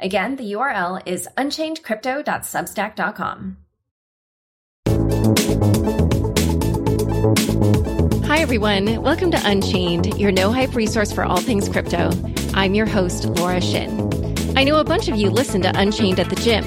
Again, the URL is unchainedcrypto.substack.com. Hi, everyone. Welcome to Unchained, your no hype resource for all things crypto. I'm your host, Laura Shin. I know a bunch of you listen to Unchained at the gym.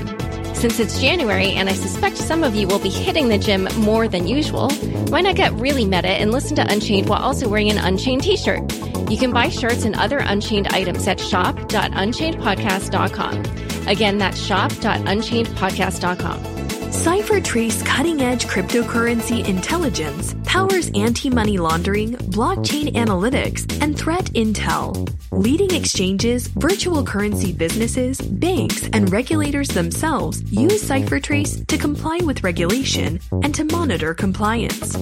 Since it's January and I suspect some of you will be hitting the gym more than usual, why not get really meta and listen to Unchained while also wearing an Unchained t shirt? You can buy shirts and other Unchained items at shop.unchainedpodcast.com. Again, that's shop.unchainedpodcast.com. CipherTrace cutting edge cryptocurrency intelligence powers anti money laundering, blockchain analytics, and threat intel. Leading exchanges, virtual currency businesses, banks, and regulators themselves use CipherTrace to comply with regulation and to monitor compliance.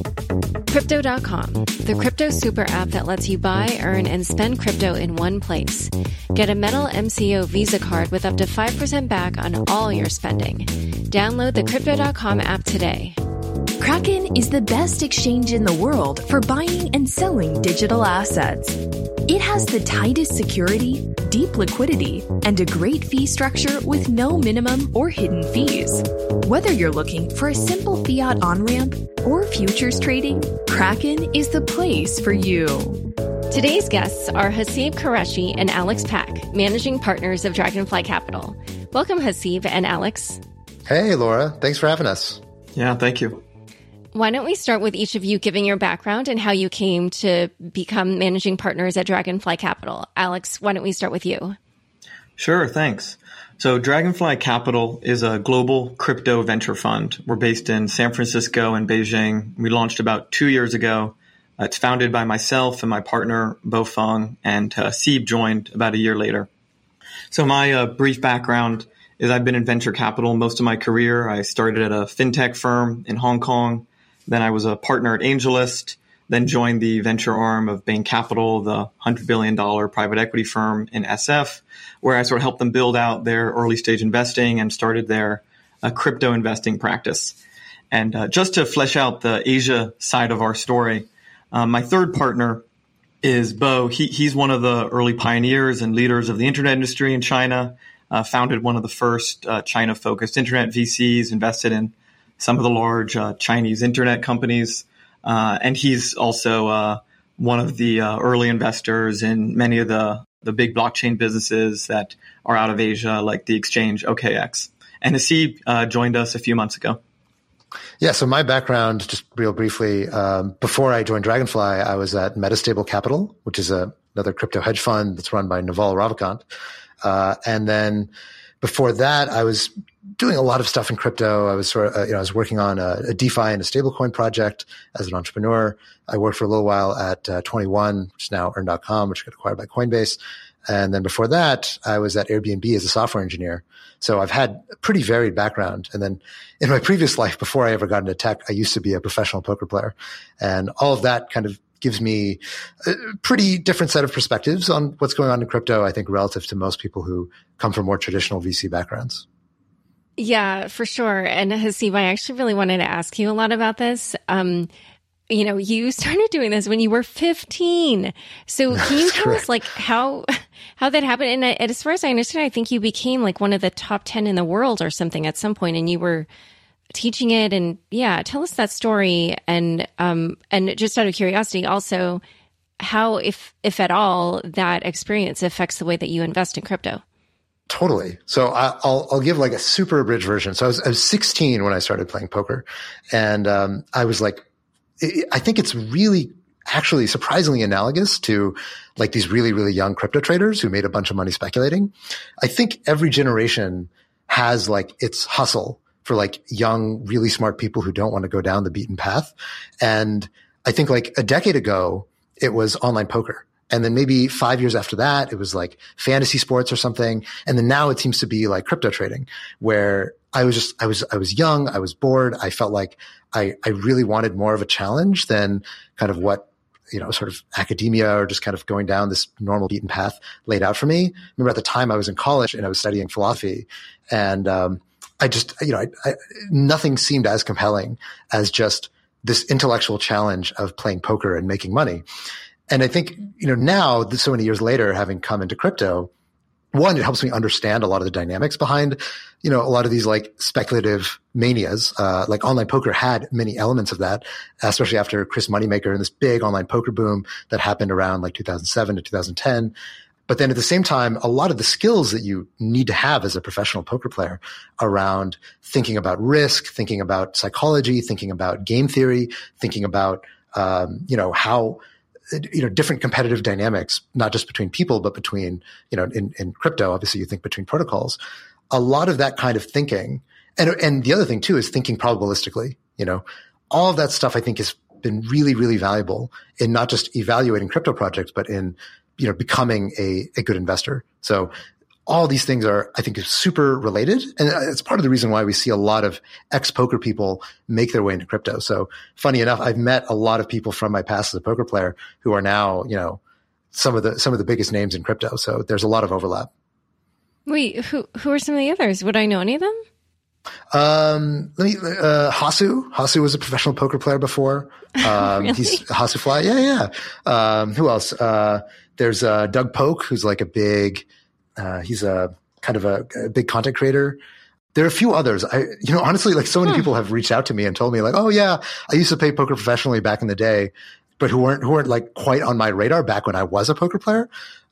Crypto.com, the crypto super app that lets you buy, earn, and spend crypto in one place. Get a metal MCO Visa card with up to 5% back on all your spending. Download the Crypto.com app today. Kraken is the best exchange in the world for buying and selling digital assets. It has the tightest security, deep liquidity, and a great fee structure with no minimum or hidden fees. Whether you're looking for a simple fiat on ramp or futures trading, Kraken is the place for you. Today's guests are Haseeb Qureshi and Alex Pack, managing partners of Dragonfly Capital. Welcome, Haseeb and Alex. Hey, Laura. Thanks for having us. Yeah, thank you. Why don't we start with each of you giving your background and how you came to become managing partners at Dragonfly Capital? Alex, why don't we start with you? Sure, thanks. So, Dragonfly Capital is a global crypto venture fund. We're based in San Francisco and Beijing. We launched about two years ago. Uh, it's founded by myself and my partner, Bo Feng, and uh, Sieb joined about a year later. So, my uh, brief background is I've been in venture capital most of my career. I started at a fintech firm in Hong Kong then I was a partner at AngelList, then joined the venture arm of Bain Capital, the $100 billion private equity firm in SF, where I sort of helped them build out their early stage investing and started their uh, crypto investing practice. And uh, just to flesh out the Asia side of our story, um, my third partner is Bo. He, he's one of the early pioneers and leaders of the internet industry in China. Uh, founded one of the first uh, China-focused internet VCs, invested in some of the large uh, Chinese internet companies. Uh, and he's also uh, one of the uh, early investors in many of the, the big blockchain businesses that are out of Asia, like the exchange OKEx. And uh, joined us a few months ago. Yeah, so my background, just real briefly, um, before I joined Dragonfly, I was at Metastable Capital, which is a, another crypto hedge fund that's run by Naval Ravikant. Uh, and then before that, I was doing a lot of stuff in crypto. I was sort of, uh, you know, I was working on a, a, DeFi and a stablecoin project as an entrepreneur. I worked for a little while at uh, 21, which is now earn.com, which got acquired by Coinbase. And then before that, I was at Airbnb as a software engineer. So I've had a pretty varied background. And then in my previous life, before I ever got into tech, I used to be a professional poker player. And all of that kind of gives me a pretty different set of perspectives on what's going on in crypto, I think, relative to most people who come from more traditional VC backgrounds. Yeah, for sure. And Haseeb, I actually really wanted to ask you a lot about this. Um, you know, you started doing this when you were 15. So can you tell us like how, how that happened? And as far as I understand, I think you became like one of the top 10 in the world or something at some point and you were teaching it. And yeah, tell us that story. And, um, and just out of curiosity, also how, if, if at all, that experience affects the way that you invest in crypto. Totally. So I, will I'll give like a super abridged version. So I was, I was 16 when I started playing poker and, um, I was like, I think it's really actually surprisingly analogous to like these really, really young crypto traders who made a bunch of money speculating. I think every generation has like its hustle for like young, really smart people who don't want to go down the beaten path. And I think like a decade ago, it was online poker And then maybe five years after that, it was like fantasy sports or something. And then now it seems to be like crypto trading where I was just, I was, I was young. I was bored. I felt like I, I really wanted more of a challenge than kind of what, you know, sort of academia or just kind of going down this normal beaten path laid out for me. Remember at the time I was in college and I was studying philosophy and, um, I just, you know, I, I, nothing seemed as compelling as just this intellectual challenge of playing poker and making money. And I think, you know, now so many years later, having come into crypto, one, it helps me understand a lot of the dynamics behind, you know, a lot of these like speculative manias. Uh, like online poker had many elements of that, especially after Chris Moneymaker and this big online poker boom that happened around like 2007 to 2010. But then at the same time, a lot of the skills that you need to have as a professional poker player around thinking about risk, thinking about psychology, thinking about game theory, thinking about, um, you know, how, you know, different competitive dynamics, not just between people, but between, you know, in, in crypto, obviously you think between protocols. A lot of that kind of thinking. And, and the other thing too is thinking probabilistically, you know, all of that stuff I think has been really, really valuable in not just evaluating crypto projects, but in you know, becoming a, a good investor. So all these things are, I think, super related. And it's part of the reason why we see a lot of ex poker people make their way into crypto. So funny enough, I've met a lot of people from my past as a poker player who are now, you know, some of the, some of the biggest names in crypto. So there's a lot of overlap. Wait, who, who are some of the others? Would I know any of them? Um, let me, uh, Hasu. Hasu was a professional poker player before. Um, really? he's Hasu Fly. Yeah, yeah. Um, who else? Uh, there's uh, Doug Polk, who's like a big, uh, he's a kind of a, a, big content creator. There are a few others. I, you know, honestly, like so many hmm. people have reached out to me and told me like, oh yeah, I used to play poker professionally back in the day, but who weren't, who weren't like quite on my radar back when I was a poker player.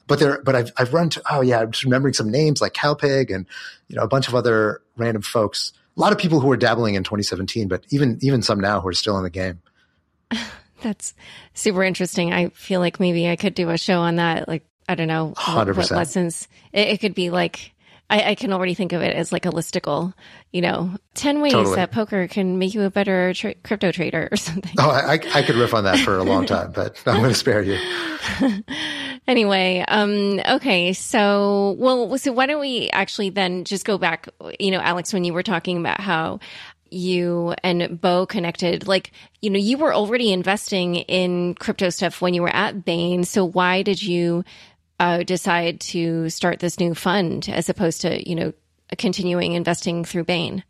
But there, but I've, I've run to, oh yeah, I'm just remembering some names like Calpig and, you know, a bunch of other random folks. A lot of people who were dabbling in 2017, but even, even some now who are still in the game. That's super interesting. I feel like maybe I could do a show on that. Like, I don't know what, what lessons. It, it, could be like, I, I, can already think of it as like a listicle, you know, 10 ways totally. that poker can make you a better tra- crypto trader or something. Oh, I, I could riff on that for a long time, but I'm going to spare you. anyway, um, okay. So, well, so why don't we actually then just go back, you know, Alex, when you were talking about how you and Bo connected, like, you know, you were already investing in crypto stuff when you were at Bain. So why did you uh, decide to start this new fund as opposed to, you know, continuing investing through Bain?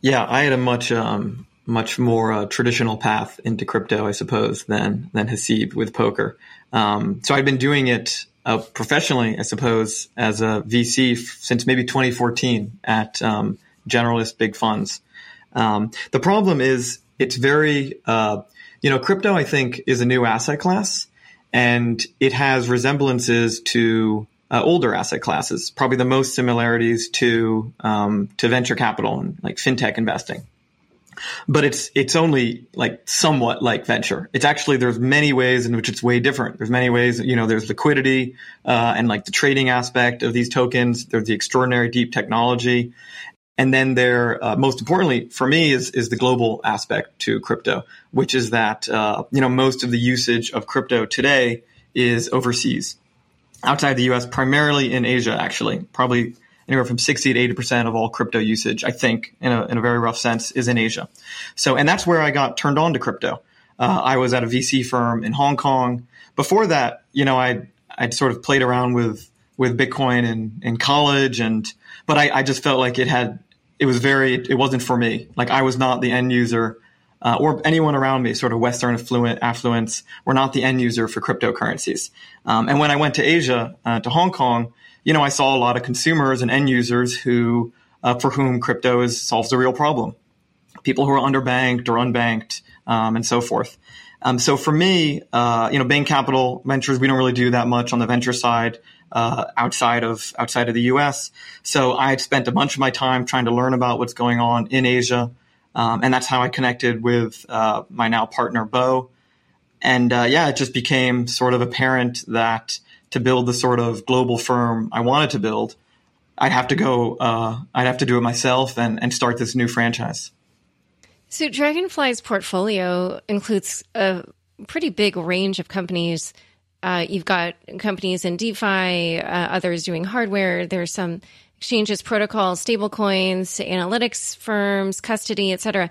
Yeah, I had a much, um, much more uh, traditional path into crypto, I suppose, than than Haseeb with poker. Um, so I'd been doing it uh, professionally, I suppose, as a VC f- since maybe 2014 at um, generalist big funds. Um, the problem is it's very, uh, you know, crypto, I think, is a new asset class and it has resemblances to uh, older asset classes, probably the most similarities to, um, to venture capital and like fintech investing. But it's, it's only like somewhat like venture. It's actually, there's many ways in which it's way different. There's many ways, you know, there's liquidity, uh, and like the trading aspect of these tokens. There's the extraordinary deep technology. And then there, uh, most importantly for me is, is the global aspect to crypto, which is that, uh, you know, most of the usage of crypto today is overseas outside the US, primarily in Asia, actually, probably anywhere from 60 to 80% of all crypto usage, I think, in a, in a very rough sense, is in Asia. So, and that's where I got turned on to crypto. Uh, I was at a VC firm in Hong Kong. Before that, you know, I, I'd sort of played around with, with Bitcoin in, in college and, but I, I just felt like it had it was very it wasn't for me. Like I was not the end user. Uh, or anyone around me, sort of Western affluent affluence, were not the end user for cryptocurrencies. Um, and when I went to Asia, uh, to Hong Kong, you know, I saw a lot of consumers and end users who, uh, for whom crypto is solves a real problem. People who are underbanked or unbanked, um, and so forth. Um, so for me, uh, you know, Bain Capital Ventures, we don't really do that much on the venture side uh, outside of outside of the U.S. So I had spent a bunch of my time trying to learn about what's going on in Asia, um, and that's how I connected with uh, my now partner Bo. And uh, yeah, it just became sort of apparent that to build the sort of global firm I wanted to build, I'd have to go. Uh, I'd have to do it myself and and start this new franchise. So Dragonfly's portfolio includes a pretty big range of companies uh, you've got companies in DeFi, uh, others doing hardware. There's some exchanges, protocols, stablecoins, analytics firms, custody, et cetera.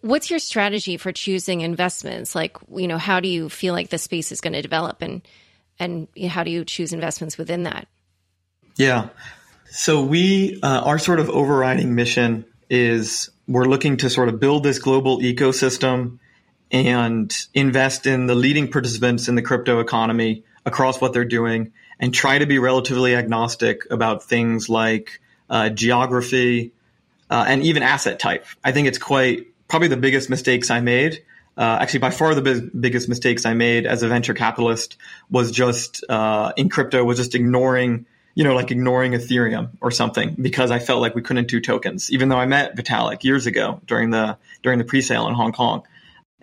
What's your strategy for choosing investments? Like, you know, how do you feel like the space is going to develop and, and how do you choose investments within that? Yeah. So we, uh, our sort of overriding mission is we're looking to sort of build this global ecosystem and invest in the leading participants in the crypto economy across what they're doing and try to be relatively agnostic about things like uh, geography uh, and even asset type. I think it's quite probably the biggest mistakes I made. Uh, actually, by far the big, biggest mistakes I made as a venture capitalist was just uh, in crypto was just ignoring, you know, like ignoring Ethereum or something because I felt like we couldn't do tokens, even though I met Vitalik years ago during the during the pre-sale in Hong Kong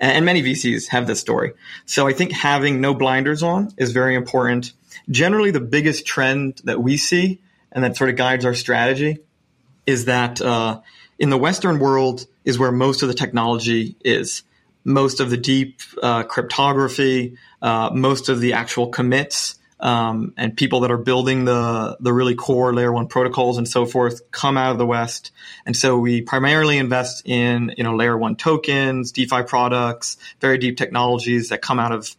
and many VCs have this story. So I think having no blinders on is very important. Generally, the biggest trend that we see and that sort of guides our strategy is that uh, in the Western world is where most of the technology is. Most of the deep uh, cryptography, uh, most of the actual commits, um, and people that are building the the really core layer one protocols and so forth come out of the West. And so we primarily invest in you know layer one tokens, DeFi products, very deep technologies that come out of.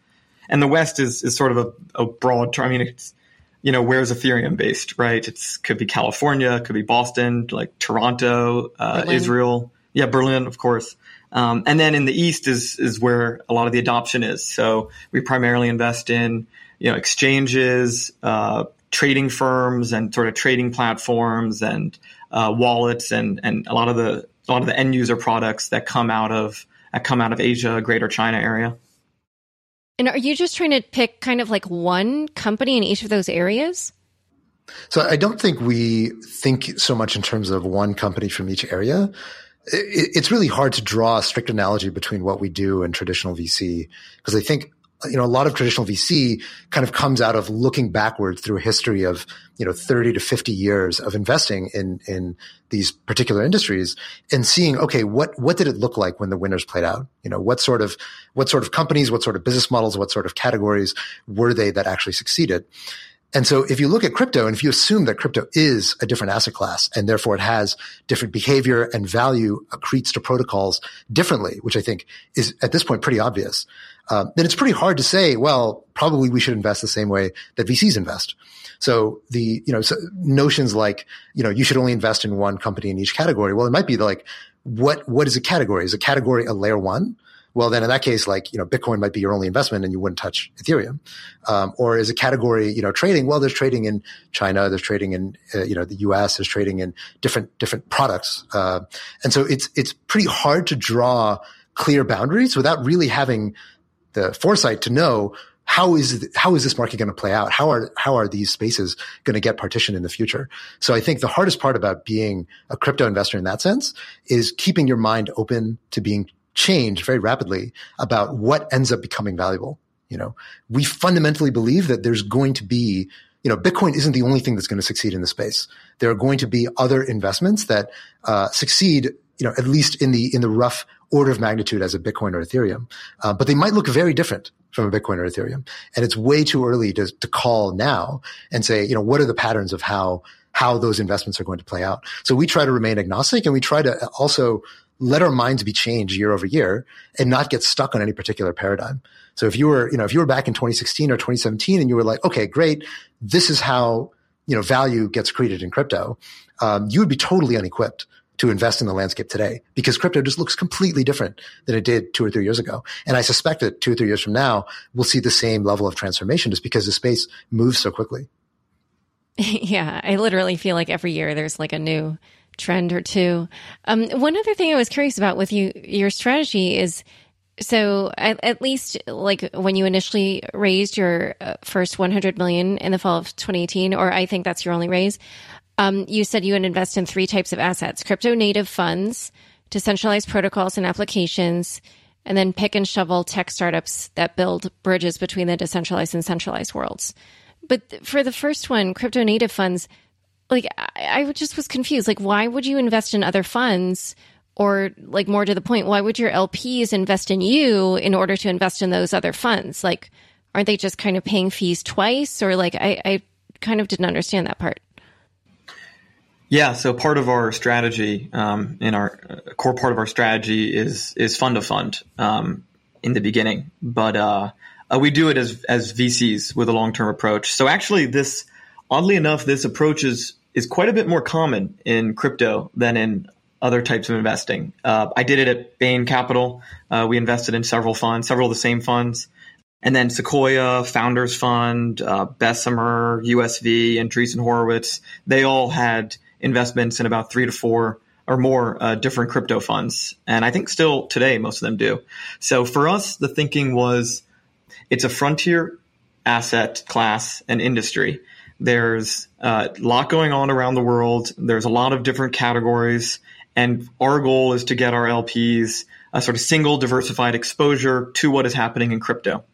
And the West is is sort of a, a broad term. I mean, it's you know where's Ethereum based, right? It's could be California, could be Boston, like Toronto, uh, Israel, yeah, Berlin, of course. Um, and then in the East is is where a lot of the adoption is. So we primarily invest in you know, exchanges, uh, trading firms and sort of trading platforms and uh, wallets and, and a lot of the a lot of the end user products that come out of that come out of Asia, Greater China area. And are you just trying to pick kind of like one company in each of those areas? So I don't think we think so much in terms of one company from each area. It's really hard to draw a strict analogy between what we do and traditional VC because I think you know, a lot of traditional VC kind of comes out of looking backwards through a history of, you know, 30 to 50 years of investing in, in these particular industries and seeing, okay, what, what did it look like when the winners played out? You know, what sort of, what sort of companies, what sort of business models, what sort of categories were they that actually succeeded? And so if you look at crypto and if you assume that crypto is a different asset class and therefore it has different behavior and value accretes to protocols differently, which I think is at this point pretty obvious, uh, then it's pretty hard to say, well, probably we should invest the same way that VCs invest. So the, you know, so notions like, you know, you should only invest in one company in each category. Well, it might be like, what, what is a category? Is a category a layer one? Well, then in that case, like, you know, Bitcoin might be your only investment and you wouldn't touch Ethereum. Um, or is a category, you know, trading? Well, there's trading in China, there's trading in, uh, you know, the US, there's trading in different, different products. Uh, and so it's, it's pretty hard to draw clear boundaries without really having the foresight to know how is how is this market going to play out? How are how are these spaces going to get partitioned in the future? So I think the hardest part about being a crypto investor in that sense is keeping your mind open to being changed very rapidly about what ends up becoming valuable. You know, we fundamentally believe that there's going to be you know, Bitcoin isn't the only thing that's going to succeed in the space. There are going to be other investments that uh, succeed, you know, at least in the in the rough order of magnitude as a Bitcoin or Ethereum, uh, but they might look very different from a Bitcoin or Ethereum. And it's way too early to, to call now and say, you know, what are the patterns of how, how those investments are going to play out. So we try to remain agnostic and we try to also let our minds be changed year over year and not get stuck on any particular paradigm. So if you were, you know, if you were back in 2016 or 2017 and you were like, okay, great, this is how, you know, value gets created in crypto, um, you would be totally unequipped to invest in the landscape today because crypto just looks completely different than it did two or three years ago. And I suspect that two or three years from now, we'll see the same level of transformation just because the space moves so quickly. Yeah, I literally feel like every year there's like a new trend or two. Um, one other thing I was curious about with you, your strategy is so at, at, least like when you initially raised your uh, first 100 million in the fall of 2018 or i think that's your only raise um, you said you would invest in three types of assets crypto native funds, decentralized protocols and applications, and then pick and shovel tech startups that build bridges between the decentralized and centralized worlds. But for the first one, crypto native funds, like I, I just was confused. Like, why would you invest in other funds? Or, like, more to the point, why would your LPs invest in you in order to invest in those other funds? Like, aren't they just kind of paying fees twice? Or like, I, I kind of didn't understand that part. Yeah, so part of our strategy, um, in our uh, core part of our strategy is is fund to fund um, in the beginning, but uh, uh, we do it as as VCs with a long term approach. So actually, this oddly enough, this approach is is quite a bit more common in crypto than in other types of investing. Uh, I did it at Bain Capital. Uh, we invested in several funds, several of the same funds. And then Sequoia, Founders Fund, uh, Bessemer, USV, and Andreessen Horowitz, they all had investments in about three to four or more uh, different crypto funds. And I think still today, most of them do. So for us, the thinking was it's a frontier asset class and industry. There's uh, a lot going on around the world. There's a lot of different categories. And our goal is to get our LPs a sort of single diversified exposure to what is happening in crypto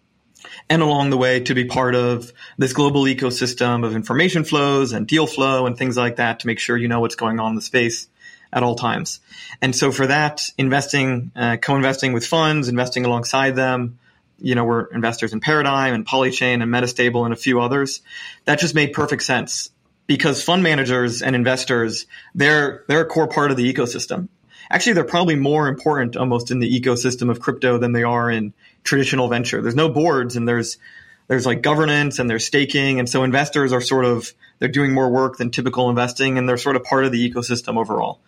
and along the way to be part of this global ecosystem of information flows and deal flow and things like that to make sure you know what's going on in the space at all times. And so for that, investing, uh, co-investing with funds, investing alongside them, you know, we're investors in Paradigm and Polychain and Metastable and a few others. That just made perfect sense because fund managers and investors, they're, they're a core part of the ecosystem. Actually, they're probably more important almost in the ecosystem of crypto than they are in traditional venture. There's no boards and there's there's like governance and there's staking and so investors are sort of they're doing more work than typical investing and they're sort of part of the ecosystem overall.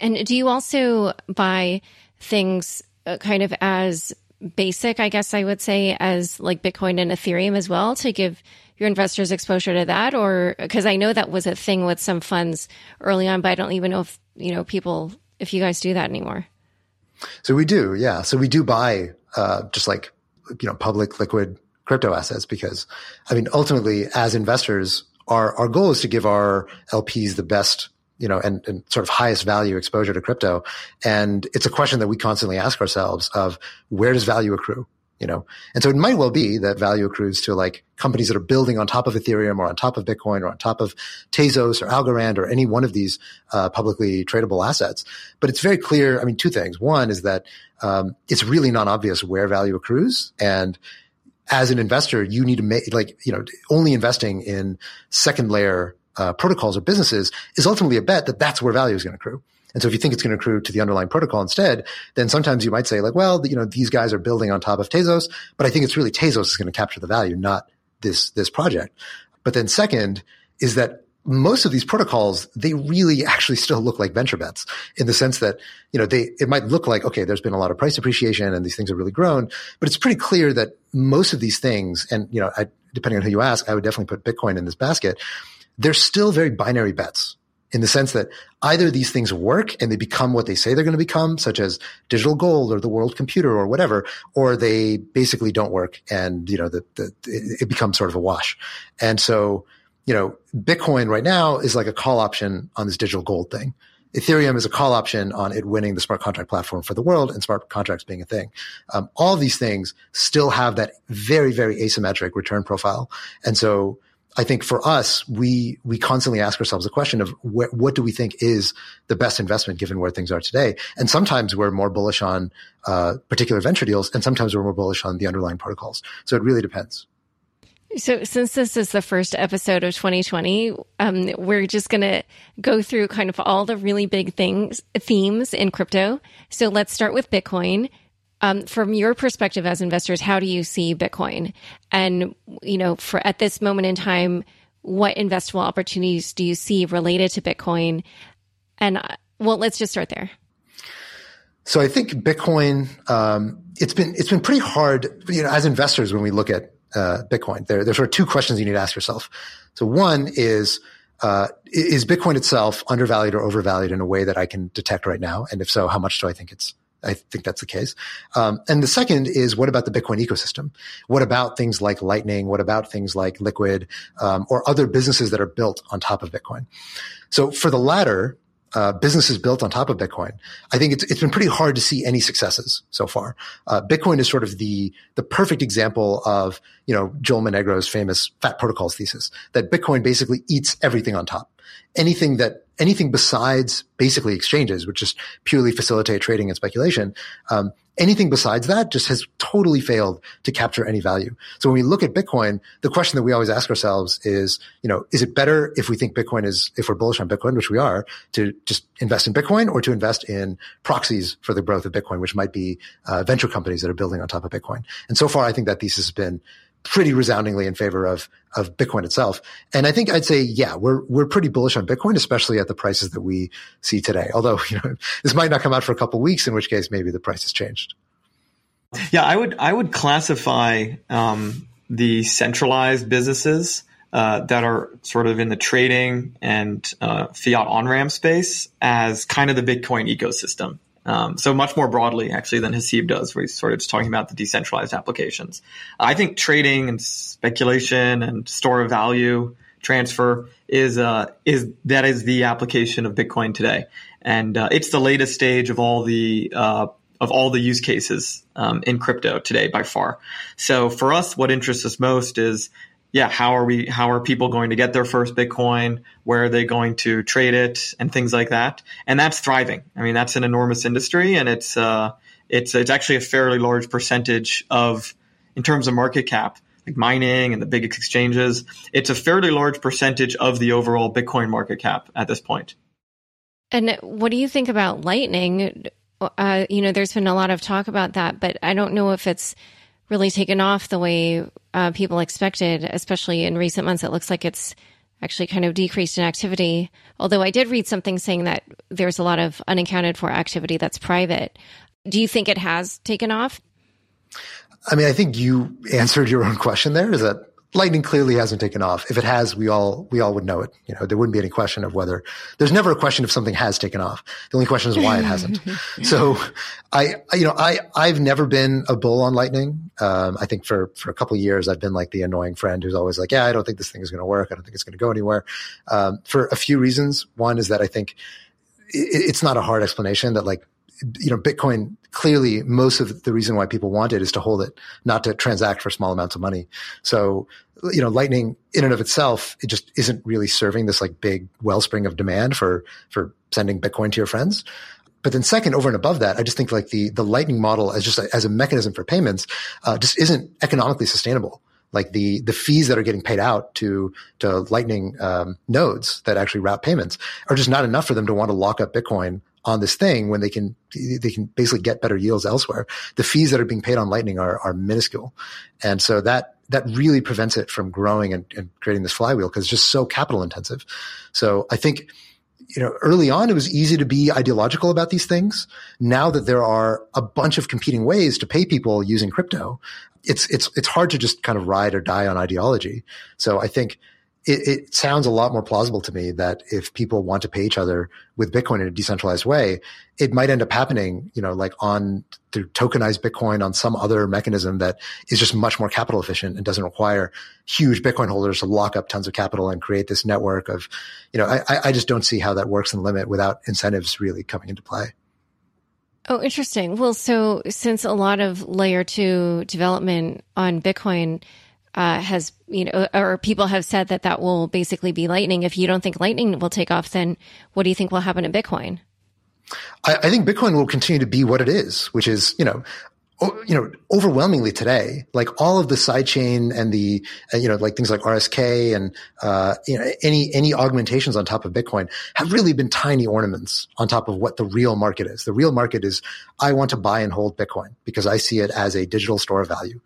And do you also buy things uh, kind of as basic, I guess I would say, as like Bitcoin and Ethereum as well to give your investors exposure to that? Or because I know that was a thing with some funds early on, but I don't even know if, you know, people, if you guys do that anymore. So we do, yeah. So we do buy uh, just like you know public liquid crypto assets because I mean ultimately as investors our our goal is to give our LPs the best you know and, and sort of highest value exposure to crypto. And it's a question that we constantly ask ourselves of where does value accrue you know? And so it might well be that value accrues to like companies that are building on top of ethereum or on top of bitcoin or on top of tezos or algorand or any one of these uh, publicly tradable assets. But it's very clear i mean two things. One is that um, it's really not obvious where value accrues. And as an investor you need to make like you know only investing in second layer uh, protocols or businesses is ultimately a bet that that's where value is going to accrue and so if you think it's going to accrue to the underlying protocol instead, then sometimes you might say like, well, you know, these guys are building on top of Tezos, but I think it's really Tezos is going to capture the value, not this, this project. But then second is that most of these protocols, they really actually still look like venture bets in the sense that, you know, they, it might look like, okay, there's been a lot of price appreciation and these things have really grown, but it's pretty clear that most of these things, and, you know, I, depending on who you ask, I would definitely put Bitcoin in this basket. They're still very binary bets in the sense that either these things work and they become what they say they're going to become, such as digital gold or the world computer or whatever, or they basically don't work and, you know, the, the, it becomes sort of a wash. And so, you know, Bitcoin right now is like a call option on this digital gold thing. Ethereum is a call option on it winning the smart contract platform for the world and smart contracts being a thing. Um, all these things still have that very, very asymmetric return profile. And so I think for us, we we constantly ask ourselves the question of wh- what do we think is the best investment given where things are today. And sometimes we're more bullish on uh, particular venture deals, and sometimes we're more bullish on the underlying protocols. So it really depends. So, since this is the first episode of 2020, um, we're just going to go through kind of all the really big things, themes in crypto. So, let's start with Bitcoin. Um, from your perspective as investors, how do you see Bitcoin? And, you know, for at this moment in time, what investable opportunities do you see related to Bitcoin? And uh, well, let's just start there. So I think Bitcoin, um, it's been, it's been pretty hard, you know, as investors, when we look at, uh, Bitcoin, there, there's sort of two questions you need to ask yourself. So one is, uh, is Bitcoin itself undervalued or overvalued in a way that I can detect right now? And if so, how much do I think it's I think that's the case. Um, and the second is what about the Bitcoin ecosystem? What about things like Lightning? What about things like Liquid um, or other businesses that are built on top of Bitcoin? So for the latter, uh, businesses built on top of Bitcoin, I think it's, it's been pretty hard to see any successes so far. Uh, Bitcoin is sort of the the perfect example of you know Joel Monegro's famous fat protocols thesis that Bitcoin basically eats everything on top. Anything that anything besides basically exchanges, which just purely facilitate trading and speculation, um, anything besides that just has totally failed to capture any value. So when we look at Bitcoin, the question that we always ask ourselves is, you know, is it better if we think Bitcoin is, if we're bullish on Bitcoin, which we are, to just invest in Bitcoin or to invest in proxies for the growth of Bitcoin, which might be uh, venture companies that are building on top of Bitcoin? And so far, I think that thesis has been pretty resoundingly in favor of of Bitcoin itself. And I think I'd say, yeah, we're we're pretty bullish on Bitcoin, especially at the prices that we see today. Although, you know, this might not come out for a couple weeks, in which case maybe the price has changed. Yeah, I would I would classify um, the centralized businesses uh, that are sort of in the trading and uh, fiat on ramp space as kind of the Bitcoin ecosystem. Um, so much more broadly, actually, than Haseeb does, where he's sort of just talking about the decentralized applications. I think trading and speculation and store of value transfer is uh, is that is the application of Bitcoin today, and uh, it's the latest stage of all the uh, of all the use cases um, in crypto today by far. So for us, what interests us most is yeah, how are we, how are people going to get their first Bitcoin? Where are they going to trade it and things like that? And that's thriving. I mean, that's an enormous industry and it's, uh, it's, it's actually a fairly large percentage of, in terms of market cap, like mining and the big exchanges, it's a fairly large percentage of the overall Bitcoin market cap at this point. And what do you think about Lightning? Uh, you know, there's been a lot of talk about that, but I don't know if it's, really taken off the way uh, people expected, especially in recent months. It looks like it's actually kind of decreased in activity. Although I did read something saying that there's a lot of unaccounted for activity that's private. Do you think it has taken off? I mean, I think you answered your own question there. Is that Lightning clearly hasn't taken off. If it has, we all we all would know it. You know, there wouldn't be any question of whether. There's never a question if something has taken off. The only question is why it hasn't. so, I you know I I've never been a bull on Lightning. Um, I think for for a couple years I've been like the annoying friend who's always like, yeah, I don't think this thing is going to work. I don't think it's going to go anywhere. Um, for a few reasons. One is that I think it, it's not a hard explanation that like you know, Bitcoin clearly most of the reason why people want it is to hold it, not to transact for small amounts of money. So, you know, Lightning in and of itself, it just isn't really serving this like big wellspring of demand for, for sending Bitcoin to your friends. But then second, over and above that, I just think like the, the Lightning model as just a, as a mechanism for payments, uh, just isn't economically sustainable like the the fees that are getting paid out to to Lightning um, nodes that actually route payments are just not enough for them to want to lock up Bitcoin on this thing when they can they can basically get better yields elsewhere. The fees that are being paid on Lightning are are minuscule, and so that that really prevents it from growing and, and creating this flywheel because it's just so capital intensive. So I think you know early on it was easy to be ideological about these things. Now that there are a bunch of competing ways to pay people using crypto, it's it's it's hard to just kind of ride or die on ideology. So I think it, it, sounds a lot more plausible to me that if people want to pay each other with Bitcoin in a decentralized way, it might end up happening, you know, like on through tokenized Bitcoin on some other mechanism that is just much more capital efficient and doesn't require huge Bitcoin holders to lock up tons of capital and create this network of, you know, I, I just don't see how that works in limit without incentives really coming into play. Oh, interesting. Well, so since a lot of layer two development on Bitcoin uh, has, you know, or people have said that that will basically be Lightning. If you don't think Lightning will take off, then what do you think will happen to Bitcoin? I, I think Bitcoin will continue to be what it is, which is, you know, you know, overwhelmingly today, like all of the sidechain and the, uh, you know, like things like RSK and, uh, you know, any, any augmentations on top of Bitcoin have really been tiny ornaments on top of what the real market is. The real market is I want to buy and hold Bitcoin because I see it as a digital store of value.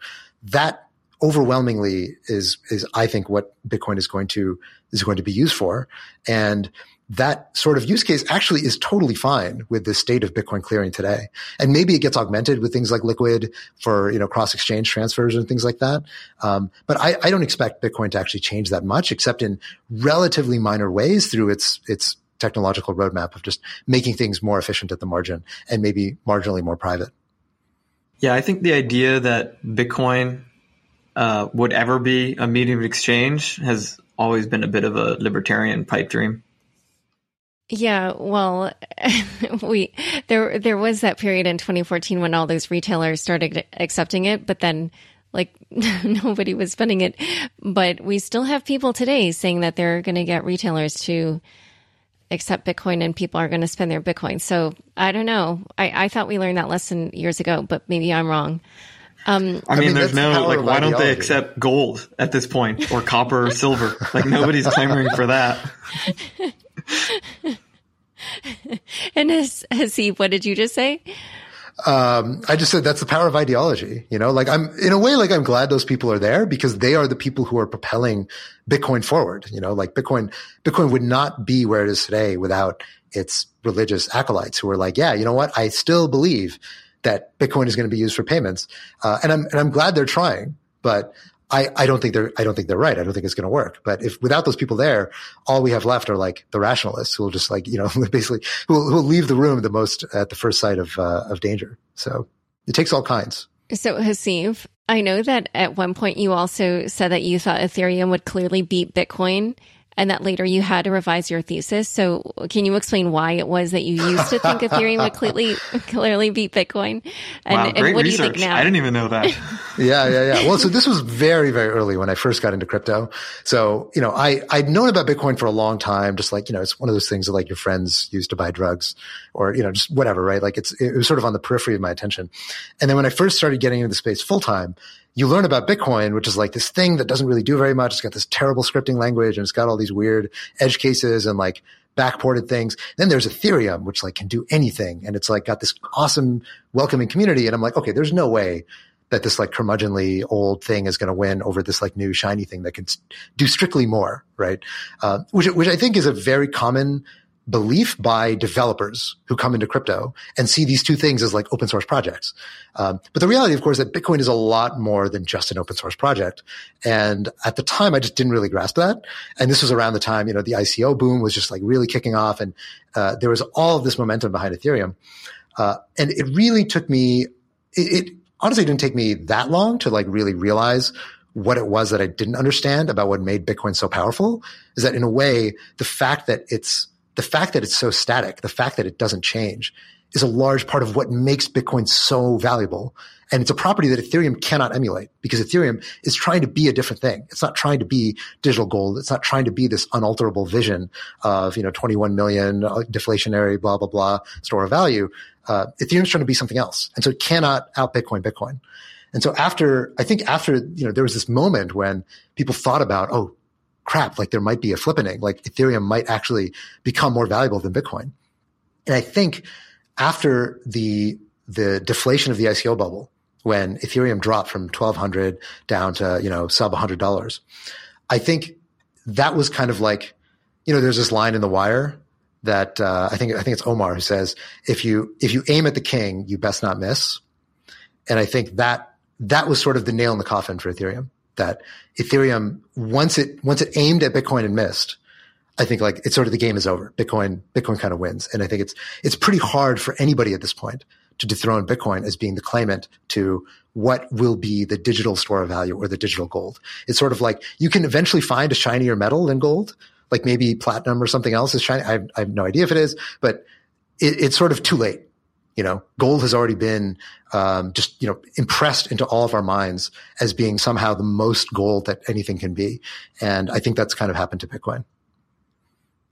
That overwhelmingly is is I think what Bitcoin is going to is going to be used for, and that sort of use case actually is totally fine with the state of Bitcoin clearing today. And maybe it gets augmented with things like Liquid for you know cross exchange transfers and things like that. Um, but I, I don't expect Bitcoin to actually change that much, except in relatively minor ways through its its technological roadmap of just making things more efficient at the margin and maybe marginally more private. Yeah, I think the idea that Bitcoin uh, would ever be a medium of exchange has always been a bit of a libertarian pipe dream. Yeah, well, we there there was that period in 2014 when all those retailers started accepting it, but then like nobody was spending it. But we still have people today saying that they're going to get retailers to accept Bitcoin and people are going to spend their Bitcoin. So I don't know. I, I thought we learned that lesson years ago, but maybe I'm wrong. Um, I, mean, mean there's no like, why don't they accept gold at this point or copper or silver? Like nobody's clamoring for that. and Haseeb, what did you just say? Um, I just said that's the power of ideology. You know, like I'm in a way, like I'm glad those people are there because they are the people who are propelling Bitcoin forward. You know, like Bitcoin, Bitcoin would not be where it is today without its religious acolytes who are like, yeah, you know what? I still believe that Bitcoin is going to be used for payments. Uh, and I'm, and I'm glad they're trying, but I, I don't think they're, I don't think they're right. I don't think it's going to work. But if without those people there, all we have left are like the rationalists who will just like, you know, basically who will, who will leave the room the most at the first sight of, uh, of danger. So it takes all kinds. So Haseeb, I know that at one point you also said that you thought Ethereum would clearly beat Bitcoin and that later you had to revise your thesis. So can you explain why it was that you used to think Ethereum would clearly clearly beat Bitcoin? And, wow, great and what research. do you think now? I didn't even know that. yeah, yeah, yeah. Well, so this was very, very early when I first got into crypto. So, you know, I, I'd known about Bitcoin for a long time, just like, you know, it's one of those things that like your friends used to buy drugs or, you know, just whatever, right? Like it's, it was sort of on the periphery of my attention. And then when I first started getting into the space full time, you learn about Bitcoin, which is like this thing that doesn't really do very much. It's got this terrible scripting language and it's got all these weird edge cases and like backported things. Then there's Ethereum, which like can do anything. And it's like got this awesome welcoming community. And I'm like, okay, there's no way that this like curmudgeonly old thing is going to win over this like new shiny thing that can do strictly more, right? Uh, which, which I think is a very common belief by developers who come into crypto and see these two things as like open source projects. Um, but the reality, of course, that Bitcoin is a lot more than just an open source project. And at the time, I just didn't really grasp that. And this was around the time, you know, the ICO boom was just like really kicking off and, uh, there was all of this momentum behind Ethereum. Uh, and it really took me, it, it honestly didn't take me that long to like really realize what it was that I didn't understand about what made Bitcoin so powerful is that in a way, the fact that it's the fact that it's so static, the fact that it doesn't change is a large part of what makes Bitcoin so valuable. And it's a property that Ethereum cannot emulate because Ethereum is trying to be a different thing. It's not trying to be digital gold. It's not trying to be this unalterable vision of, you know, 21 million uh, deflationary, blah, blah, blah store of value. Uh, Ethereum's trying to be something else. And so it cannot out Bitcoin Bitcoin. And so after, I think after, you know, there was this moment when people thought about, oh, crap, like there might be a flippening, like Ethereum might actually become more valuable than Bitcoin. And I think after the, the deflation of the ICO bubble, when Ethereum dropped from 1200 down to, you know, sub $100, I think that was kind of like, you know, there's this line in the wire that, uh, I think, I think it's Omar who says, if you, if you aim at the king, you best not miss. And I think that, that was sort of the nail in the coffin for Ethereum that Ethereum, once it, once it aimed at Bitcoin and missed, I think like it's sort of the game is over. Bitcoin, Bitcoin kind of wins. And I think it's, it's pretty hard for anybody at this point to dethrone Bitcoin as being the claimant to what will be the digital store of value or the digital gold. It's sort of like you can eventually find a shinier metal than gold, like maybe platinum or something else is shiny. I have, I have no idea if it is, but it, it's sort of too late you know, gold has already been um, just you know impressed into all of our minds as being somehow the most gold that anything can be, and I think that's kind of happened to Bitcoin.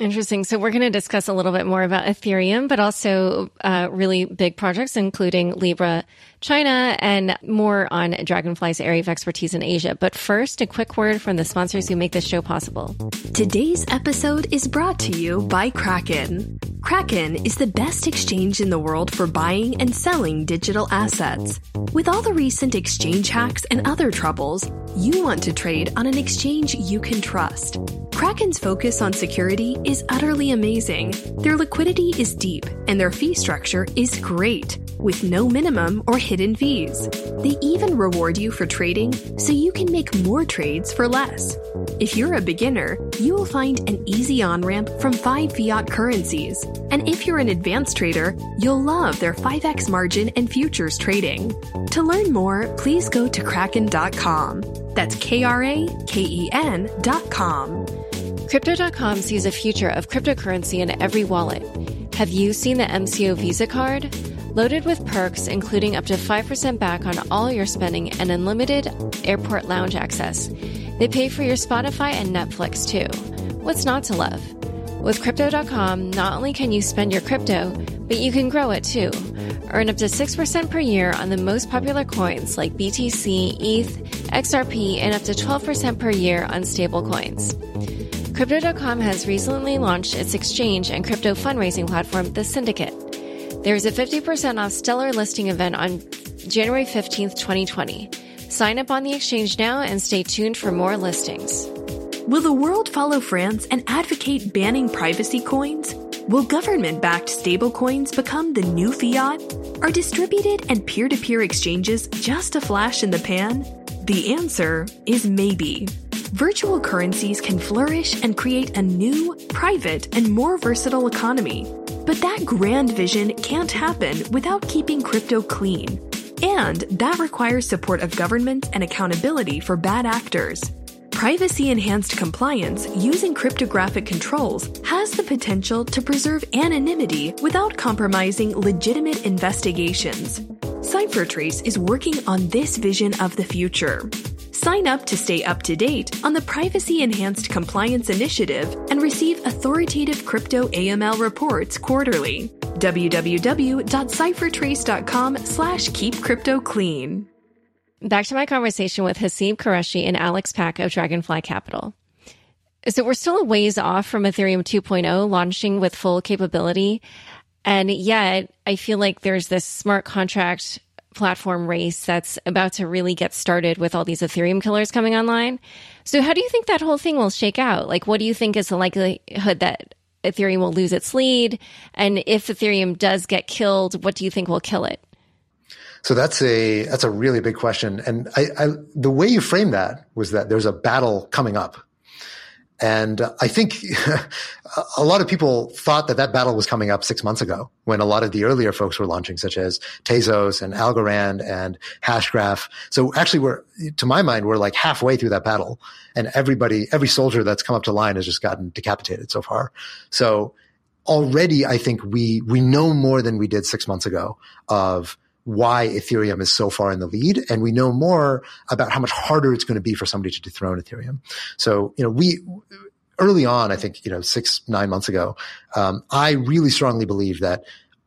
Interesting. So we're going to discuss a little bit more about Ethereum, but also uh, really big projects, including Libra China and more on Dragonfly's area of expertise in Asia. But first, a quick word from the sponsors who make this show possible. Today's episode is brought to you by Kraken. Kraken is the best exchange in the world for buying and selling digital assets. With all the recent exchange hacks and other troubles, you want to trade on an exchange you can trust. Kraken's focus on security is utterly amazing. Their liquidity is deep and their fee structure is great, with no minimum or hidden fees. They even reward you for trading so you can make more trades for less. If you're a beginner, you will find an easy on ramp from five fiat currencies. And if you're an advanced trader, you'll love their 5x margin and futures trading. To learn more, please go to kraken.com. That's K R A K E N.com. Crypto.com sees a future of cryptocurrency in every wallet. Have you seen the MCO Visa card? Loaded with perks, including up to 5% back on all your spending and unlimited airport lounge access. They pay for your Spotify and Netflix too. What's not to love? With Crypto.com, not only can you spend your crypto, but you can grow it too. Earn up to 6% per year on the most popular coins like BTC, ETH, XRP, and up to 12% per year on stablecoins. Crypto.com has recently launched its exchange and crypto fundraising platform, The Syndicate. There is a 50% off stellar listing event on January 15th, 2020. Sign up on the exchange now and stay tuned for more listings. Will the world follow France and advocate banning privacy coins? Will government backed stablecoins become the new fiat? Are distributed and peer to peer exchanges just a flash in the pan? The answer is maybe. Virtual currencies can flourish and create a new, private, and more versatile economy. But that grand vision can't happen without keeping crypto clean. And that requires support of government and accountability for bad actors. Privacy enhanced compliance using cryptographic controls has the potential to preserve anonymity without compromising legitimate investigations. CipherTrace is working on this vision of the future. Sign up to stay up to date on the Privacy Enhanced Compliance Initiative and receive authoritative crypto AML reports quarterly. www.ciphertrace.com slash keep crypto clean. Back to my conversation with Haseeb Qureshi and Alex Pack of Dragonfly Capital. So we're still a ways off from Ethereum 2.0 launching with full capability. And yet I feel like there's this smart contract platform race that's about to really get started with all these Ethereum killers coming online. So how do you think that whole thing will shake out? Like, what do you think is the likelihood that Ethereum will lose its lead? And if Ethereum does get killed, what do you think will kill it? So that's a that's a really big question, and I, I, the way you framed that was that there's a battle coming up, and I think a lot of people thought that that battle was coming up six months ago when a lot of the earlier folks were launching, such as Tezos and Algorand and Hashgraph. So actually, we're to my mind, we're like halfway through that battle, and everybody, every soldier that's come up to line has just gotten decapitated so far. So already, I think we we know more than we did six months ago of why Ethereum is so far in the lead. And we know more about how much harder it's going to be for somebody to dethrone Ethereum. So, you know, we, early on, I think, you know, six, nine months ago, um, I really strongly believed that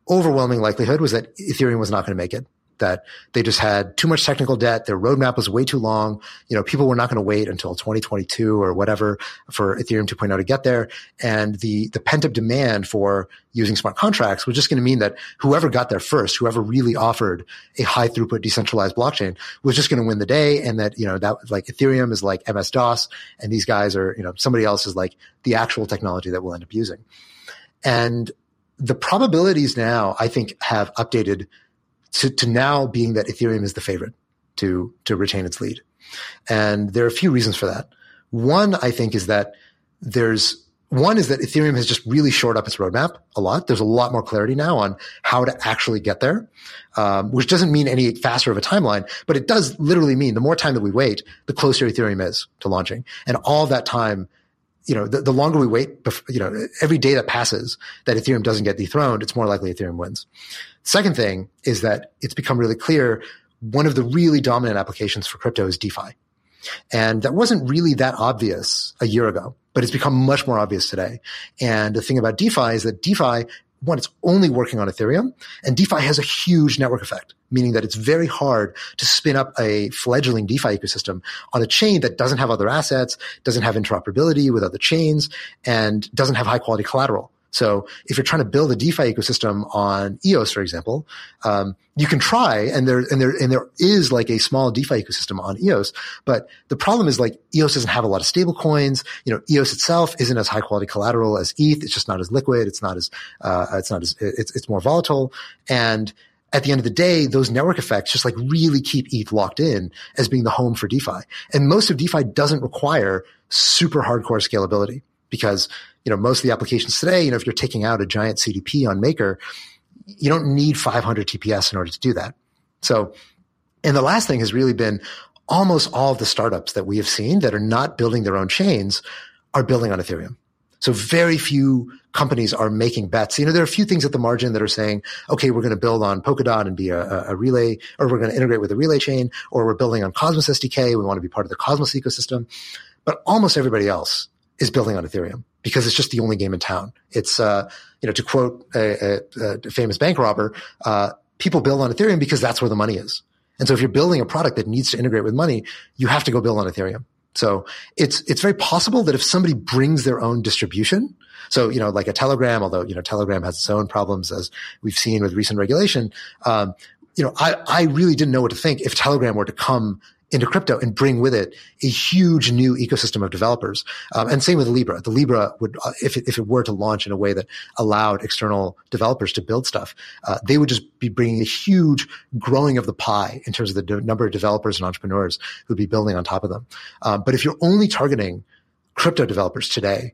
overwhelming likelihood was that Ethereum was not going to make it that they just had too much technical debt. Their roadmap was way too long. You know, people were not going to wait until 2022 or whatever for Ethereum 2.0 to get there. And the, the pent up demand for using smart contracts was just going to mean that whoever got there first, whoever really offered a high throughput decentralized blockchain was just going to win the day. And that, you know, that like Ethereum is like MS DOS and these guys are, you know, somebody else is like the actual technology that we'll end up using. And the probabilities now, I think, have updated to, to now being that Ethereum is the favorite to, to retain its lead. And there are a few reasons for that. One, I think, is that there's one is that Ethereum has just really shored up its roadmap a lot. There's a lot more clarity now on how to actually get there, um, which doesn't mean any faster of a timeline, but it does literally mean the more time that we wait, the closer Ethereum is to launching. And all that time, you know, the, the longer we wait, you know, every day that passes that Ethereum doesn't get dethroned, it's more likely Ethereum wins. Second thing is that it's become really clear one of the really dominant applications for crypto is DeFi. And that wasn't really that obvious a year ago, but it's become much more obvious today. And the thing about DeFi is that DeFi, one, it's only working on Ethereum and DeFi has a huge network effect, meaning that it's very hard to spin up a fledgling DeFi ecosystem on a chain that doesn't have other assets, doesn't have interoperability with other chains, and doesn't have high quality collateral. So if you're trying to build a DeFi ecosystem on EOS, for example, um, you can try, and there and there and there is like a small DeFi ecosystem on EOS, but the problem is like EOS doesn't have a lot of stable coins. You know, EOS itself isn't as high quality collateral as ETH. It's just not as liquid. It's not as uh, it's not as it's it's more volatile and at the end of the day, those network effects just like really keep ETH locked in as being the home for DeFi. And most of DeFi doesn't require super hardcore scalability because you know, most of the applications today, you know, if you're taking out a giant CDP on Maker, you don't need 500 TPS in order to do that. So, and the last thing has really been almost all of the startups that we have seen that are not building their own chains are building on Ethereum. So very few companies are making bets. You know, there are a few things at the margin that are saying, okay, we're going to build on Polkadot and be a, a relay, or we're going to integrate with a relay chain, or we're building on Cosmos SDK. We want to be part of the Cosmos ecosystem. But almost everybody else is building on Ethereum. Because it's just the only game in town. It's, uh, you know, to quote a, a, a famous bank robber, uh, people build on Ethereum because that's where the money is. And so if you're building a product that needs to integrate with money, you have to go build on Ethereum. So it's, it's very possible that if somebody brings their own distribution, so, you know, like a Telegram, although, you know, Telegram has its own problems as we've seen with recent regulation. Um, you know, I, I really didn't know what to think if Telegram were to come into crypto and bring with it a huge new ecosystem of developers. Um, and same with Libra. The Libra would, uh, if it, if it were to launch in a way that allowed external developers to build stuff, uh, they would just be bringing a huge growing of the pie in terms of the de- number of developers and entrepreneurs who'd be building on top of them. Um, but if you're only targeting crypto developers today,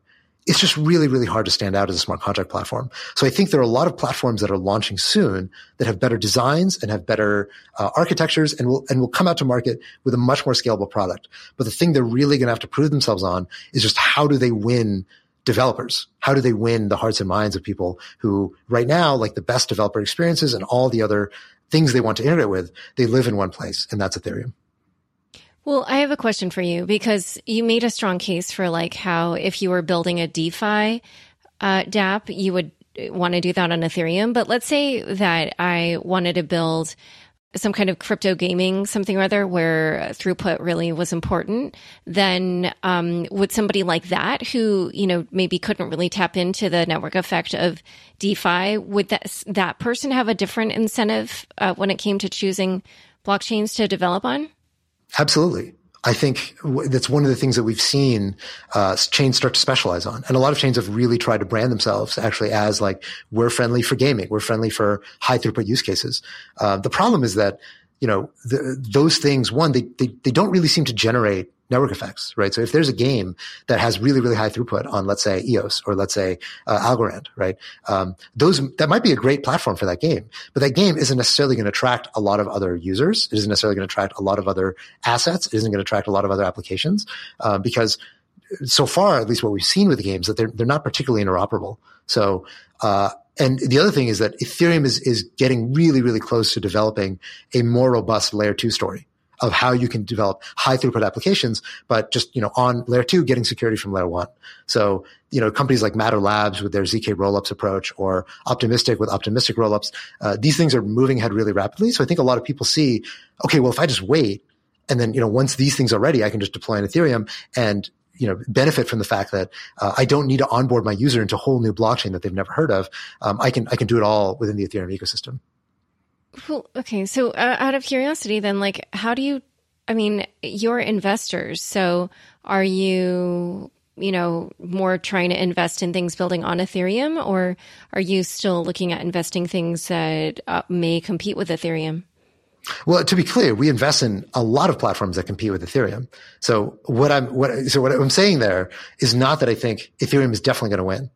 it's just really, really hard to stand out as a smart contract platform. So I think there are a lot of platforms that are launching soon that have better designs and have better uh, architectures and will, and will come out to market with a much more scalable product. But the thing they're really going to have to prove themselves on is just how do they win developers? How do they win the hearts and minds of people who right now, like the best developer experiences and all the other things they want to integrate with, they live in one place and that's Ethereum. Well, I have a question for you because you made a strong case for like how if you were building a DeFi uh, dApp, you would want to do that on Ethereum. But let's say that I wanted to build some kind of crypto gaming, something or other, where throughput really was important, then um, would somebody like that, who you know maybe couldn't really tap into the network effect of DeFi, would that that person have a different incentive uh, when it came to choosing blockchains to develop on? Absolutely. I think that's one of the things that we've seen uh, chains start to specialize on, and a lot of chains have really tried to brand themselves actually as like we're friendly for gaming, we're friendly for high throughput use cases. Uh, the problem is that you know the, those things. One, they, they they don't really seem to generate network effects, right? So if there's a game that has really, really high throughput on, let's say, EOS or let's say uh, Algorand, right? Um, those that might be a great platform for that game, but that game isn't necessarily going to attract a lot of other users. It isn't necessarily going to attract a lot of other assets. It isn't going to attract a lot of other applications uh, because so far, at least what we've seen with the games, that they're they're not particularly interoperable. So. Uh, and the other thing is that Ethereum is, is getting really, really close to developing a more robust layer two story of how you can develop high throughput applications, but just, you know, on layer two, getting security from layer one. So, you know, companies like Matter Labs with their ZK rollups approach or Optimistic with optimistic rollups, uh, these things are moving ahead really rapidly. So I think a lot of people see, okay, well, if I just wait and then, you know, once these things are ready, I can just deploy in Ethereum and you know benefit from the fact that uh, I don't need to onboard my user into a whole new blockchain that they've never heard of. Um, I can I can do it all within the Ethereum ecosystem. Well, okay. So, uh, out of curiosity, then, like, how do you? I mean, you're investors, so are you, you know, more trying to invest in things building on Ethereum, or are you still looking at investing things that uh, may compete with Ethereum? Well, to be clear, we invest in a lot of platforms that compete with Ethereum. So what I'm what so what I'm saying there is not that I think Ethereum is definitely going to win.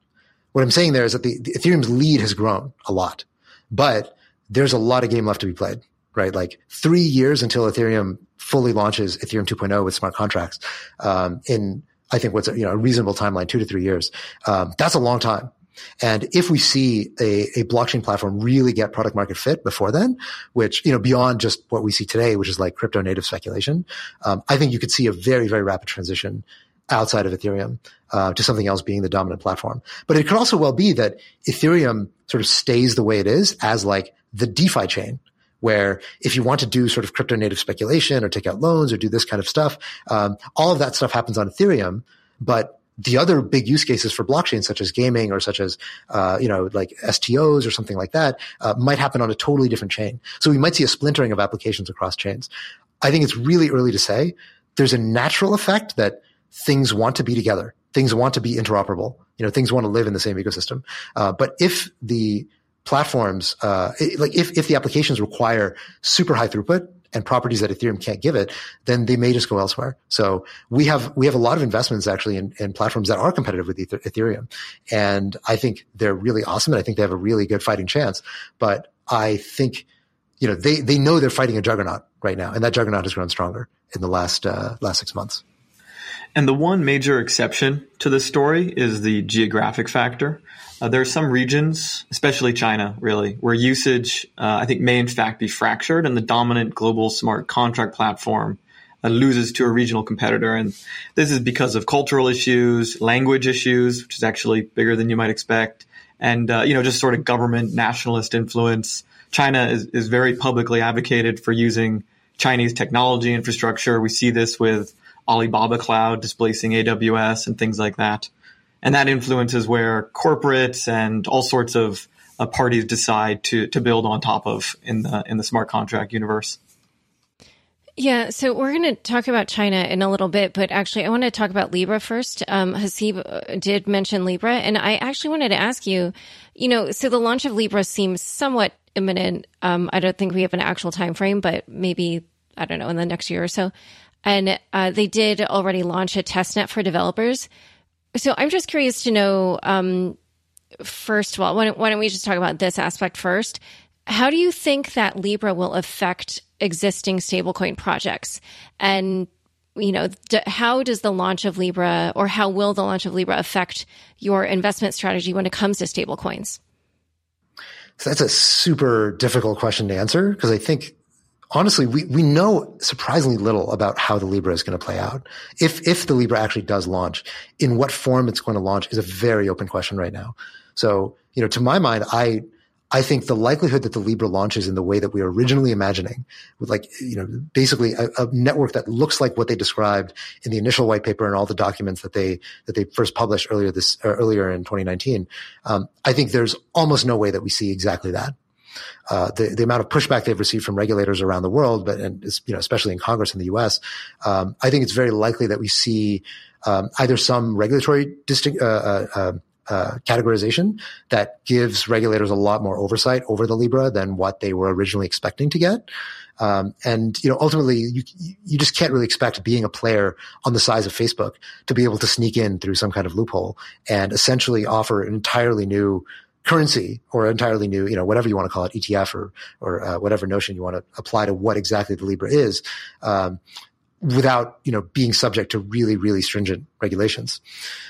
What I'm saying there is that the, the Ethereum's lead has grown a lot, but there's a lot of game left to be played, right? Like three years until Ethereum fully launches Ethereum 2.0 with smart contracts, um, in, I think what's a, you know, a reasonable timeline, two to three years. Um, that's a long time. And if we see a, a blockchain platform really get product market fit before then, which, you know, beyond just what we see today, which is like crypto native speculation, um, I think you could see a very, very rapid transition outside of Ethereum uh, to something else being the dominant platform. But it could also well be that Ethereum sort of stays the way it is as like the DeFi chain, where if you want to do sort of crypto native speculation or take out loans or do this kind of stuff, um, all of that stuff happens on Ethereum. But the other big use cases for blockchain, such as gaming or such as uh, you know like STOs or something like that, uh, might happen on a totally different chain. So we might see a splintering of applications across chains. I think it's really early to say. There's a natural effect that things want to be together. Things want to be interoperable. You know, things want to live in the same ecosystem. Uh, but if the platforms, uh, like if, if the applications require super high throughput and properties that Ethereum can't give it, then they may just go elsewhere. So we have, we have a lot of investments actually in, in platforms that are competitive with Ethereum. And I think they're really awesome. And I think they have a really good fighting chance. But I think, you know, they, they know they're fighting a juggernaut right now. And that juggernaut has grown stronger in the last, uh, last six months. And the one major exception to this story is the geographic factor. Uh, there are some regions, especially China, really, where usage, uh, I think, may in fact be fractured, and the dominant global smart contract platform uh, loses to a regional competitor. And this is because of cultural issues, language issues, which is actually bigger than you might expect, and uh, you know just sort of government nationalist influence. China is, is very publicly advocated for using Chinese technology infrastructure. We see this with Alibaba Cloud displacing AWS and things like that. And that influences where corporates and all sorts of uh, parties decide to to build on top of in the in the smart contract universe. Yeah, so we're going to talk about China in a little bit, but actually, I want to talk about Libra first. Um, Haseeb uh, did mention Libra, and I actually wanted to ask you, you know, so the launch of Libra seems somewhat imminent. Um, I don't think we have an actual time frame, but maybe I don't know in the next year or so. And uh, they did already launch a test net for developers. So I'm just curious to know. Um, first of all, why don't, why don't we just talk about this aspect first? How do you think that Libra will affect existing stablecoin projects? And you know, d- how does the launch of Libra or how will the launch of Libra affect your investment strategy when it comes to stablecoins? So that's a super difficult question to answer because I think honestly, we, we know surprisingly little about how the Libra is going to play out. If, if the Libra actually does launch, in what form it's going to launch is a very open question right now. So, you know, to my mind, I, I think the likelihood that the Libra launches in the way that we were originally imagining, with like, you know, basically a, a, network that looks like what they described in the initial white paper and all the documents that they, that they first published earlier this, earlier in 2019. Um, I think there's almost no way that we see exactly that. Uh, the, the amount of pushback they've received from regulators around the world, but and you know especially in Congress in the U.S., um, I think it's very likely that we see um, either some regulatory distinct, uh, uh, uh uh, categorization that gives regulators a lot more oversight over the Libra than what they were originally expecting to get. Um, and you know, ultimately, you you just can't really expect being a player on the size of Facebook to be able to sneak in through some kind of loophole and essentially offer an entirely new currency or entirely new, you know, whatever you want to call it, ETF or or uh, whatever notion you want to apply to what exactly the Libra is. Um, without, you know, being subject to really, really stringent regulations.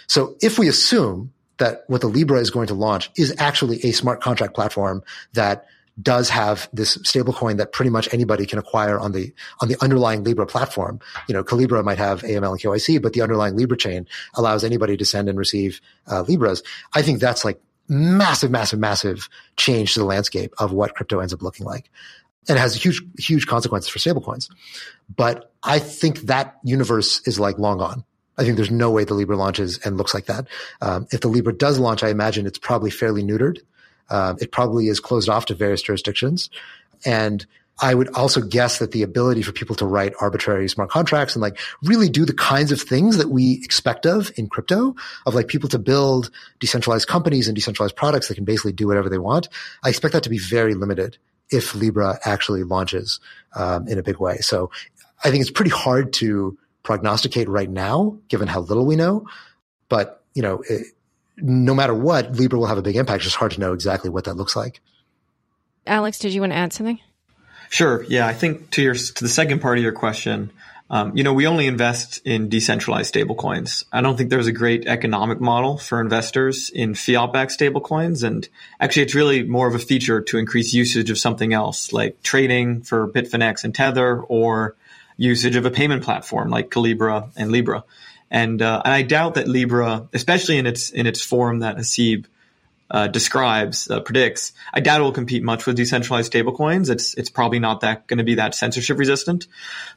So if we assume that what the Libra is going to launch is actually a smart contract platform that does have this stablecoin that pretty much anybody can acquire on the on the underlying Libra platform. You know, Calibra might have AML and KYC, but the underlying Libra chain allows anybody to send and receive uh, Libras. I think that's like massive, massive, massive change to the landscape of what crypto ends up looking like, and it has huge, huge consequences for stablecoins. But I think that universe is like long gone. I think there's no way the Libra launches and looks like that. Um, if the Libra does launch, I imagine it's probably fairly neutered. Um, it probably is closed off to various jurisdictions. And I would also guess that the ability for people to write arbitrary smart contracts and like really do the kinds of things that we expect of in crypto, of like people to build decentralized companies and decentralized products that can basically do whatever they want. I expect that to be very limited if Libra actually launches um, in a big way. So I think it's pretty hard to prognosticate right now, given how little we know. But, you know, it, no matter what, Libra will have a big impact. It's just hard to know exactly what that looks like. Alex, did you want to add something? Sure. Yeah, I think to your to the second part of your question, um, you know, we only invest in decentralized stablecoins. I don't think there's a great economic model for investors in fiat-backed stablecoins, and actually, it's really more of a feature to increase usage of something else, like trading for Bitfinex and Tether, or usage of a payment platform like Calibra and Libra. And, uh, and I doubt that Libra, especially in its in its form that Haseeb uh, describes, uh, predicts, I doubt it will compete much with decentralized stablecoins. It's it's probably not that going to be that censorship resistant,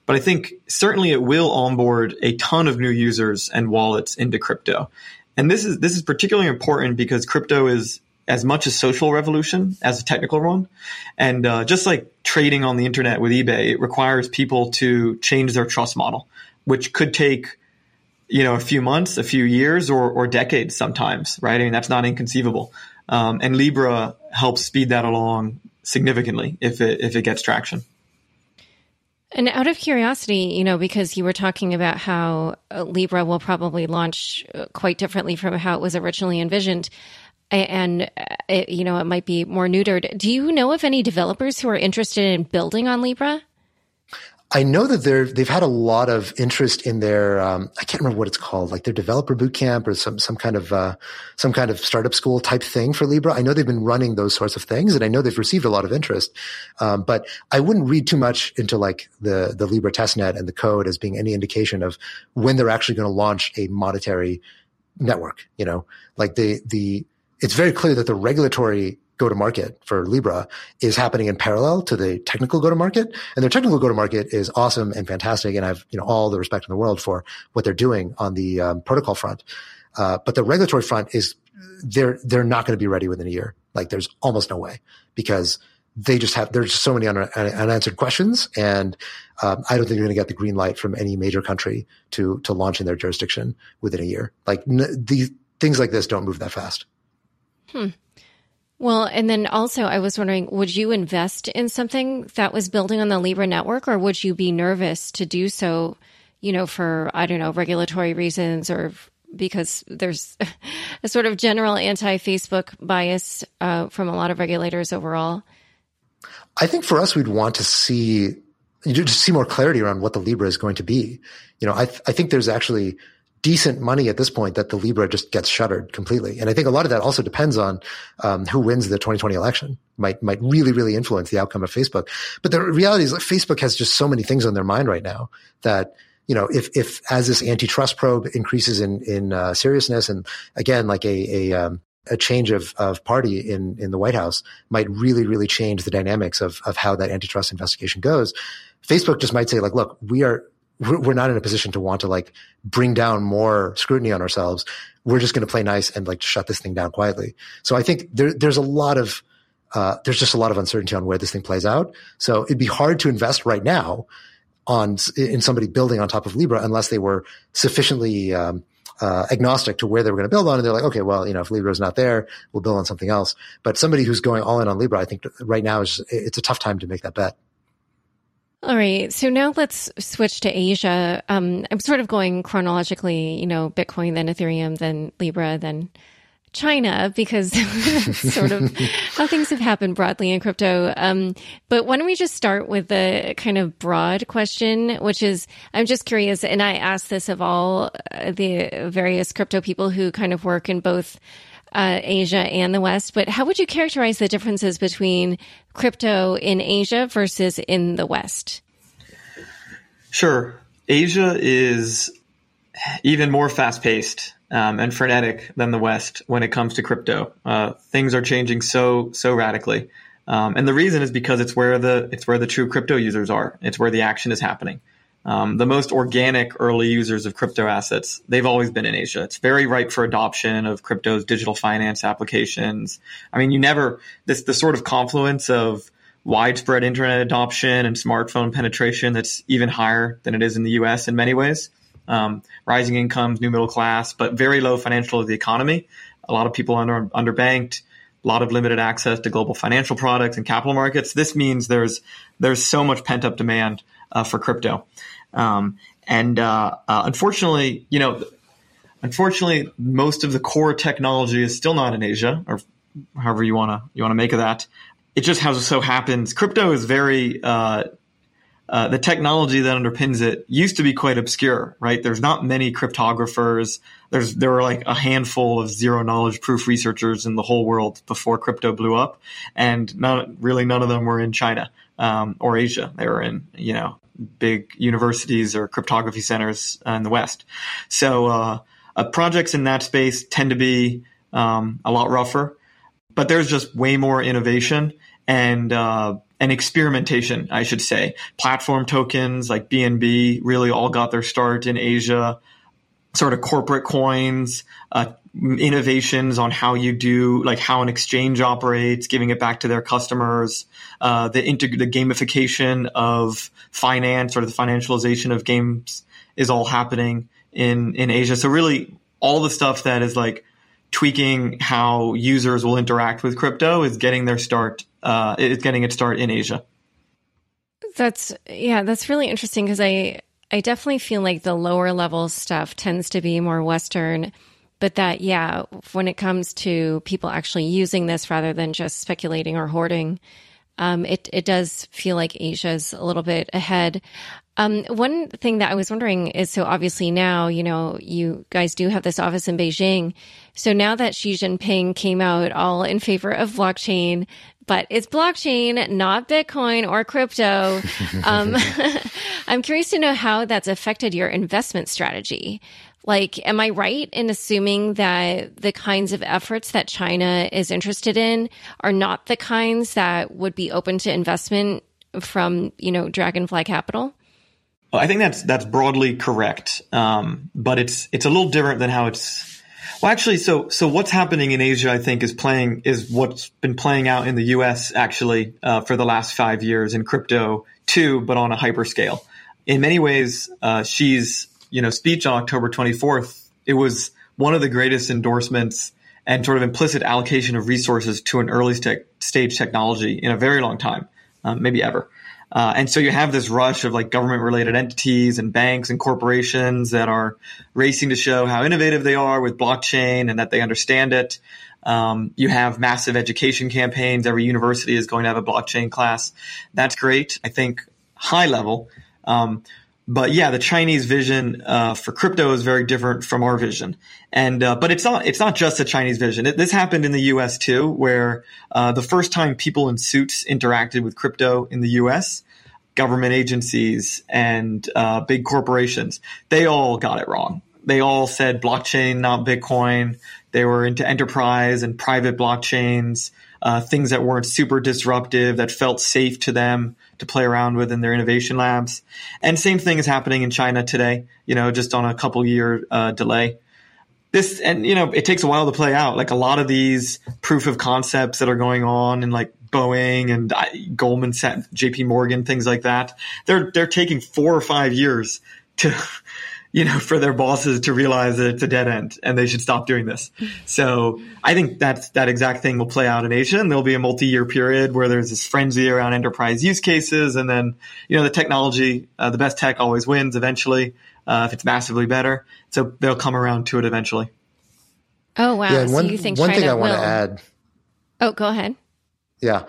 but I think certainly it will onboard a ton of new users and wallets into crypto. And this is this is particularly important because crypto is as much a social revolution as a technical one. And uh, just like trading on the internet with eBay, it requires people to change their trust model, which could take you know a few months, a few years, or or decades sometimes. Right? I mean, that's not inconceivable. Um, and Libra helps speed that along significantly if it if it gets traction. And out of curiosity, you know, because you were talking about how uh, Libra will probably launch uh, quite differently from how it was originally envisioned and uh, it, you know it might be more neutered. Do you know of any developers who are interested in building on Libra? I know that they're they've had a lot of interest in their um, I can't remember what it's called, like their developer boot camp or some some kind of uh, some kind of startup school type thing for Libra. I know they've been running those sorts of things, and I know they've received a lot of interest. Um, but I wouldn't read too much into like the the Libra testnet and the code as being any indication of when they're actually going to launch a monetary network. You know, like the the it's very clear that the regulatory go to market for Libra is happening in parallel to the technical go to market. And their technical go to market is awesome and fantastic. And I've, you know, all the respect in the world for what they're doing on the um, protocol front. Uh, but the regulatory front is they're, they're not going to be ready within a year. Like there's almost no way because they just have, there's just so many un- unanswered questions. And, um, I don't think they're going to get the green light from any major country to, to launch in their jurisdiction within a year. Like n- these things like this don't move that fast. Hmm. Well, and then also I was wondering, would you invest in something that was building on the Libra network or would you be nervous to do so, you know, for, I don't know, regulatory reasons or because there's a sort of general anti Facebook bias uh, from a lot of regulators overall? I think for us, we'd want to see, just see more clarity around what the Libra is going to be. You know, I, th- I think there's actually, decent money at this point that the Libra just gets shuttered completely. And I think a lot of that also depends on um, who wins the 2020 election. Might might really really influence the outcome of Facebook. But the reality is that Facebook has just so many things on their mind right now that you know if if as this antitrust probe increases in in uh, seriousness and again like a a um, a change of, of party in, in the White House might really, really change the dynamics of, of how that antitrust investigation goes. Facebook just might say like, look, we are, we're not in a position to want to like bring down more scrutiny on ourselves. We're just going to play nice and like shut this thing down quietly. So I think there, there's a lot of, uh, there's just a lot of uncertainty on where this thing plays out. So it'd be hard to invest right now on, in somebody building on top of Libra unless they were sufficiently, um, uh, agnostic to where they were going to build on. And they're like, okay, well, you know, if Libra is not there, we'll build on something else. But somebody who's going all in on Libra, I think right now is, it's a tough time to make that bet. All right. So now let's switch to Asia. Um, I'm sort of going chronologically, you know, Bitcoin, then Ethereum, then Libra, then China, because sort of how things have happened broadly in crypto. Um, but why don't we just start with the kind of broad question, which is I'm just curious, and I ask this of all uh, the various crypto people who kind of work in both uh, Asia and the West, but how would you characterize the differences between crypto in Asia versus in the West? Sure. Asia is even more fast paced um, and frenetic than the West when it comes to crypto. Uh, things are changing so so radically, um, and the reason is because it's where the it's where the true crypto users are. It's where the action is happening. Um, the most organic early users of crypto assets, they've always been in Asia. It's very ripe for adoption of crypto's digital finance applications. I mean, you never, this, the sort of confluence of widespread internet adoption and smartphone penetration that's even higher than it is in the US in many ways. Um, rising incomes, new middle class, but very low financial of the economy. A lot of people under, underbanked, a lot of limited access to global financial products and capital markets. This means there's, there's so much pent up demand uh, for crypto. Um, and uh, uh, unfortunately, you know, unfortunately, most of the core technology is still not in Asia, or however you want to you want to make of that. It just how so happens. Crypto is very uh, uh, the technology that underpins it used to be quite obscure, right? There's not many cryptographers. There's there were like a handful of zero knowledge proof researchers in the whole world before crypto blew up, and not really none of them were in China um, or Asia. They were in you know big universities or cryptography centers in the West. So uh, uh, projects in that space tend to be um, a lot rougher, but there's just way more innovation and uh, and experimentation, I should say. Platform tokens like BNB really all got their start in Asia. Sort of corporate coins, uh, innovations on how you do like how an exchange operates, giving it back to their customers, uh, the integ- the gamification of finance or the financialization of games is all happening in in Asia. So really, all the stuff that is like tweaking how users will interact with crypto is getting their start. Uh, it's getting its start in Asia. That's yeah, that's really interesting because I I definitely feel like the lower level stuff tends to be more Western but that yeah when it comes to people actually using this rather than just speculating or hoarding um, it it does feel like Asia's a little bit ahead. Um, one thing that I was wondering is so obviously now, you know, you guys do have this office in Beijing. So now that Xi Jinping came out all in favor of blockchain, but it's blockchain, not Bitcoin or crypto. Um, I'm curious to know how that's affected your investment strategy. Like, am I right in assuming that the kinds of efforts that China is interested in are not the kinds that would be open to investment from, you know, Dragonfly Capital? Well, I think that's that's broadly correct, um, but it's it's a little different than how it's. Well, actually, so so what's happening in Asia, I think, is playing is what's been playing out in the U.S. actually uh, for the last five years in crypto too, but on a hyperscale. In many ways, uh, Xi's you know speech on October 24th. It was one of the greatest endorsements and sort of implicit allocation of resources to an early st- stage technology in a very long time, um, maybe ever. Uh, and so you have this rush of like government related entities and banks and corporations that are racing to show how innovative they are with blockchain and that they understand it. Um, you have massive education campaigns. Every university is going to have a blockchain class. That's great. I think high level. Um, but yeah, the Chinese vision uh, for crypto is very different from our vision, and uh, but it's not it's not just a Chinese vision. It, this happened in the U.S. too, where uh, the first time people in suits interacted with crypto in the U.S., government agencies and uh, big corporations, they all got it wrong. They all said blockchain, not Bitcoin. They were into enterprise and private blockchains, uh, things that weren't super disruptive, that felt safe to them to play around with in their innovation labs. And same thing is happening in China today, you know, just on a couple year uh, delay. This, and you know, it takes a while to play out. Like a lot of these proof of concepts that are going on and like Boeing and uh, Goldman Sachs, JP Morgan, things like that. They're, they're taking four or five years to, you know, for their bosses to realize that it's a dead end and they should stop doing this. So I think that's, that exact thing will play out in Asia and there'll be a multi-year period where there's this frenzy around enterprise use cases. And then, you know, the technology, uh, the best tech always wins eventually, uh, if it's massively better. So they'll come around to it eventually. Oh, wow. Yeah, so one, you think one China thing I want will... to add. Oh, go ahead. Yeah.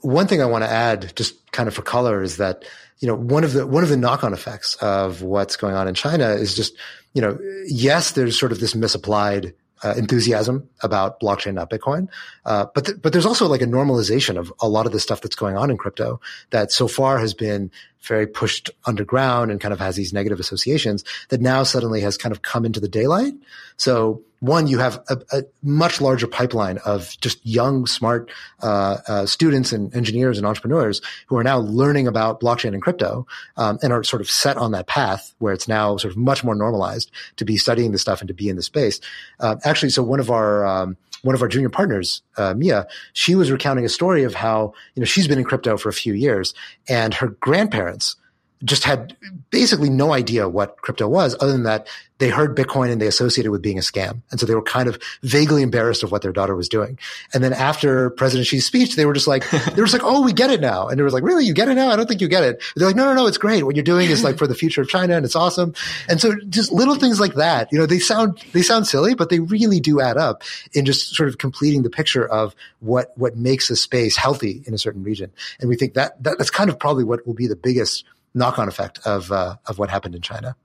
One thing I want to add, just kind of for color, is that you know, one of the, one of the knock-on effects of what's going on in China is just, you know, yes, there's sort of this misapplied uh, enthusiasm about blockchain, not Bitcoin. Uh, but th- but there's also like a normalization of a lot of the stuff that's going on in crypto that so far has been very pushed underground and kind of has these negative associations that now suddenly has kind of come into the daylight. So one, you have a, a much larger pipeline of just young, smart uh, uh, students and engineers and entrepreneurs who are now learning about blockchain and crypto um, and are sort of set on that path where it's now sort of much more normalized to be studying the stuff and to be in the space. Uh, actually, so one of our um, one of our junior partners, uh, Mia, she was recounting a story of how you know she's been in crypto for a few years, and her grandparents just had basically no idea what crypto was other than that they heard Bitcoin and they associated with being a scam. And so they were kind of vaguely embarrassed of what their daughter was doing. And then after President Xi's speech, they were just like, they were just like, oh, we get it now. And it was like, really? You get it now? I don't think you get it. They're like, no, no, no, it's great. What you're doing is like for the future of China and it's awesome. And so just little things like that, you know, they sound, they sound silly, but they really do add up in just sort of completing the picture of what, what makes a space healthy in a certain region. And we think that, that that's kind of probably what will be the biggest knock on effect of, uh, of what happened in China.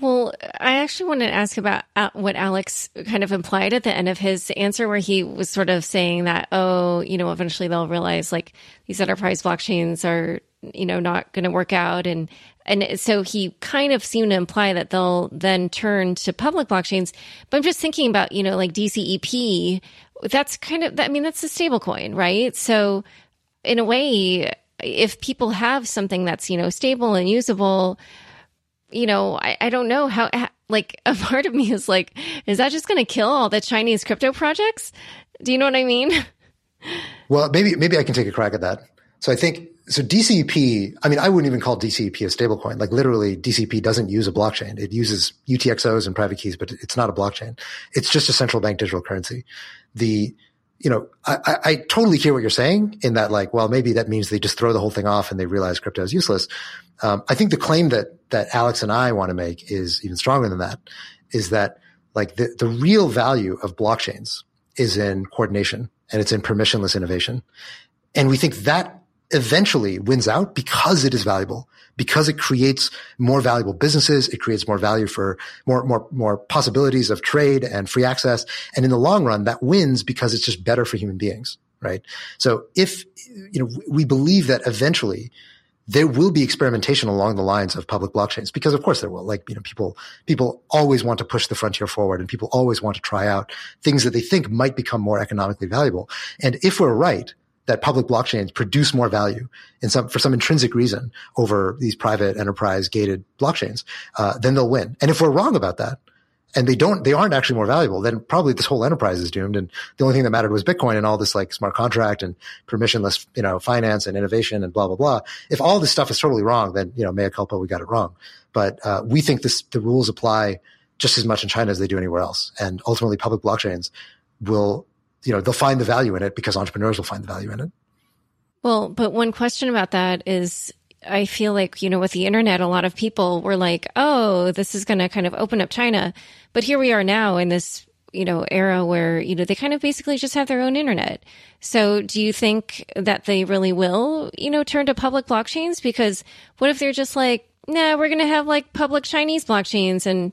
Well, I actually wanted to ask about uh, what Alex kind of implied at the end of his answer, where he was sort of saying that, oh, you know, eventually they'll realize like these enterprise blockchains are, you know, not going to work out. And, and so he kind of seemed to imply that they'll then turn to public blockchains. But I'm just thinking about, you know, like DCEP, that's kind of, I mean, that's a stable coin, right? So in a way, if people have something that's, you know, stable and usable, you know, I, I don't know how, like, a part of me is like, is that just going to kill all the Chinese crypto projects? Do you know what I mean? Well, maybe, maybe I can take a crack at that. So I think, so DCP, I mean, I wouldn't even call DCP a stablecoin. Like literally DCP doesn't use a blockchain. It uses UTXOs and private keys, but it's not a blockchain. It's just a central bank digital currency. The, you know, I, I, totally hear what you're saying in that like, well, maybe that means they just throw the whole thing off and they realize crypto is useless. Um, I think the claim that that Alex and I want to make is even stronger than that. Is that like the the real value of blockchains is in coordination and it's in permissionless innovation, and we think that eventually wins out because it is valuable, because it creates more valuable businesses. It creates more value for more, more, more possibilities of trade and free access. And in the long run, that wins because it's just better for human beings, right? So if, you know, we believe that eventually there will be experimentation along the lines of public blockchains because of course there will like you know people people always want to push the frontier forward and people always want to try out things that they think might become more economically valuable and if we're right that public blockchains produce more value in some for some intrinsic reason over these private enterprise gated blockchains uh, then they'll win and if we're wrong about that and they don't, they aren't actually more valuable, then probably this whole enterprise is doomed. And the only thing that mattered was Bitcoin and all this like smart contract and permissionless, you know, finance and innovation and blah, blah, blah. If all this stuff is totally wrong, then, you know, mea culpa, we got it wrong. But, uh, we think this, the rules apply just as much in China as they do anywhere else. And ultimately public blockchains will, you know, they'll find the value in it because entrepreneurs will find the value in it. Well, but one question about that is I feel like, you know, with the internet, a lot of people were like, oh, this is going to kind of open up China. But here we are now in this, you know, era where, you know, they kind of basically just have their own internet. So do you think that they really will, you know, turn to public blockchains? Because what if they're just like, nah, we're going to have like public Chinese blockchains and,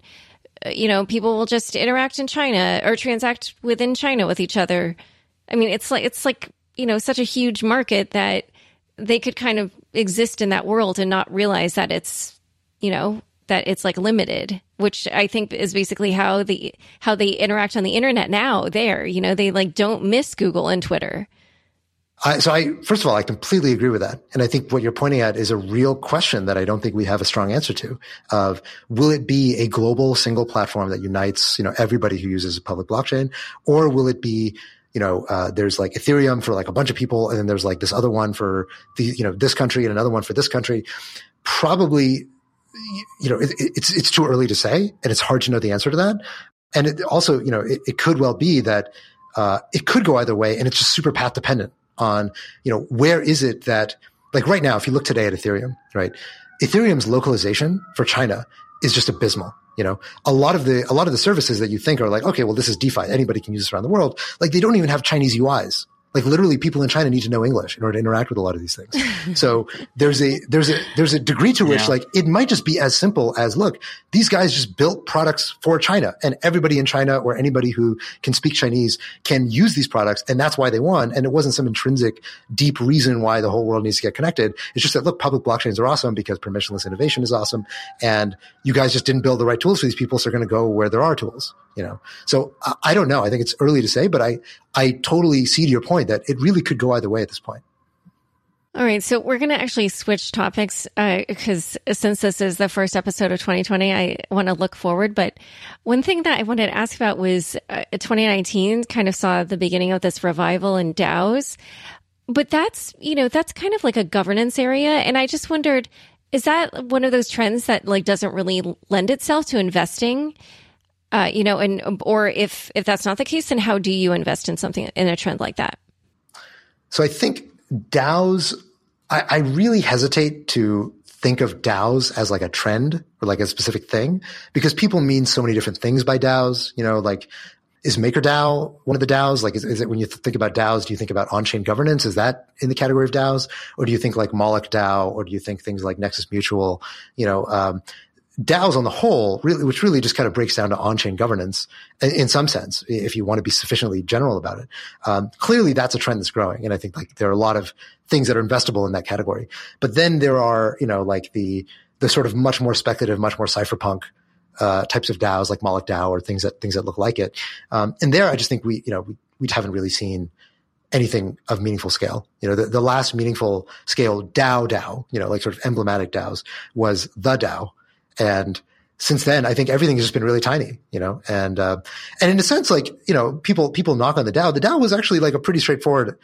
you know, people will just interact in China or transact within China with each other. I mean, it's like, it's like, you know, such a huge market that they could kind of exist in that world and not realize that it's, you know, that it's like limited, which I think is basically how the how they interact on the internet now. There, you know, they like don't miss Google and Twitter. I, so I, first of all, I completely agree with that. And I think what you're pointing at is a real question that I don't think we have a strong answer to of will it be a global single platform that unites, you know, everybody who uses a public blockchain or will it be you know, uh, there's like Ethereum for like a bunch of people, and then there's like this other one for the, you know, this country and another one for this country. Probably, you know, it, it's it's too early to say, and it's hard to know the answer to that. And it also, you know, it, it could well be that uh, it could go either way, and it's just super path dependent on, you know, where is it that, like right now, if you look today at Ethereum, right, Ethereum's localization for China is just abysmal. You know, a lot of the, a lot of the services that you think are like, okay, well, this is DeFi. Anybody can use this around the world. Like they don't even have Chinese UIs. Like literally people in China need to know English in order to interact with a lot of these things. so there's a, there's a, there's a degree to which yeah. like it might just be as simple as, look, these guys just built products for China and everybody in China or anybody who can speak Chinese can use these products. And that's why they won. And it wasn't some intrinsic deep reason why the whole world needs to get connected. It's just that, look, public blockchains are awesome because permissionless innovation is awesome. And you guys just didn't build the right tools for these people. So they're going to go where there are tools you know. So I, I don't know. I think it's early to say, but I I totally see to your point that it really could go either way at this point. All right, so we're going to actually switch topics because uh, since this is the first episode of 2020, I want to look forward. But one thing that I wanted to ask about was uh, 2019 kind of saw the beginning of this revival in DAOs, but that's you know that's kind of like a governance area, and I just wondered, is that one of those trends that like doesn't really lend itself to investing? Uh, you know, and or if if that's not the case, then how do you invest in something in a trend like that? So I think DAOs. I, I really hesitate to think of DAOs as like a trend or like a specific thing because people mean so many different things by DAOs. You know, like is MakerDAO one of the DAOs? Like, is, is, it when you think about DAOs, do you think about on-chain governance? Is that in the category of DAOs, or do you think like Moloch DAO, or do you think things like Nexus Mutual? You know, um, DAOs on the whole, really, which really just kind of breaks down to on-chain governance in, some sense, if you want to be sufficiently general about it. Um, clearly that's a trend that's growing. And I think like there are a lot of things that are investable in that category. But then there are, you know, like the, the sort of much more speculative, much more cypherpunk, uh, types of DAOs like Moloch DAO or things that, things that look like it. Um, and there I just think we, you know, we, we haven't really seen anything of meaningful scale. You know, the, the last meaningful scale DAO DAO, you know, like sort of emblematic DAOs was the DAO and since then, I think everything has just been really tiny, you know, and, uh, and in a sense, like, you know, people, people knock on the DAO. The DAO was actually like a pretty straightforward,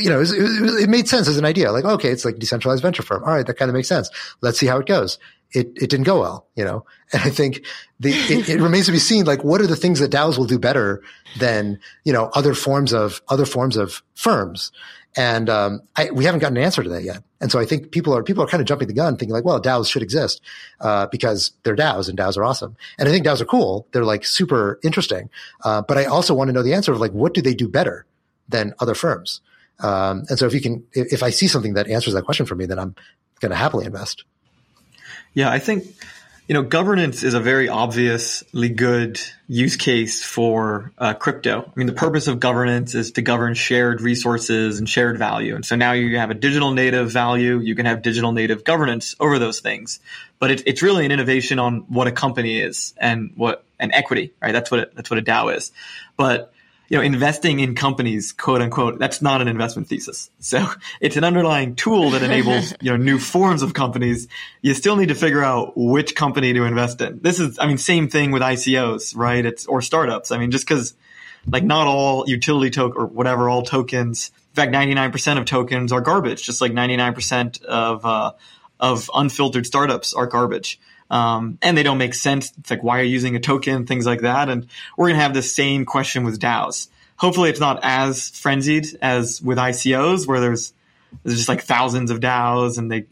you know, it, was, it, was, it, made sense as an idea. Like, okay, it's like decentralized venture firm. All right. That kind of makes sense. Let's see how it goes. It, it didn't go well, you know, and I think the, it, it remains to be seen, like, what are the things that DAOs will do better than, you know, other forms of, other forms of firms? And um, I, we haven't gotten an answer to that yet. And so I think people are people are kind of jumping the gun, thinking like, well, DAOs should exist uh, because they're DAOs and DAOs are awesome. And I think DAOs are cool. They're like super interesting. Uh, but I also want to know the answer of like, what do they do better than other firms? Um, and so if you can, if, if I see something that answers that question for me, then I'm going to happily invest. Yeah, I think you know, governance is a very obviously good use case for uh, crypto. I mean, the purpose of governance is to govern shared resources and shared value. And so now you have a digital native value, you can have digital native governance over those things. But it, it's really an innovation on what a company is and what an equity, right? That's what it, that's what a DAO is. But you know, investing in companies, quote unquote, that's not an investment thesis. So it's an underlying tool that enables, you know, new forms of companies. You still need to figure out which company to invest in. This is, I mean, same thing with ICOs, right? It's, or startups. I mean, just cause like not all utility token or whatever, all tokens, in fact, 99% of tokens are garbage, just like 99% of, uh, of unfiltered startups are garbage um, and they don't make sense. It's like, why are you using a token? Things like that. And we're to have the same question with DAOs. Hopefully it's not as frenzied as with ICOs where there's, there's just like thousands of DAOs and they,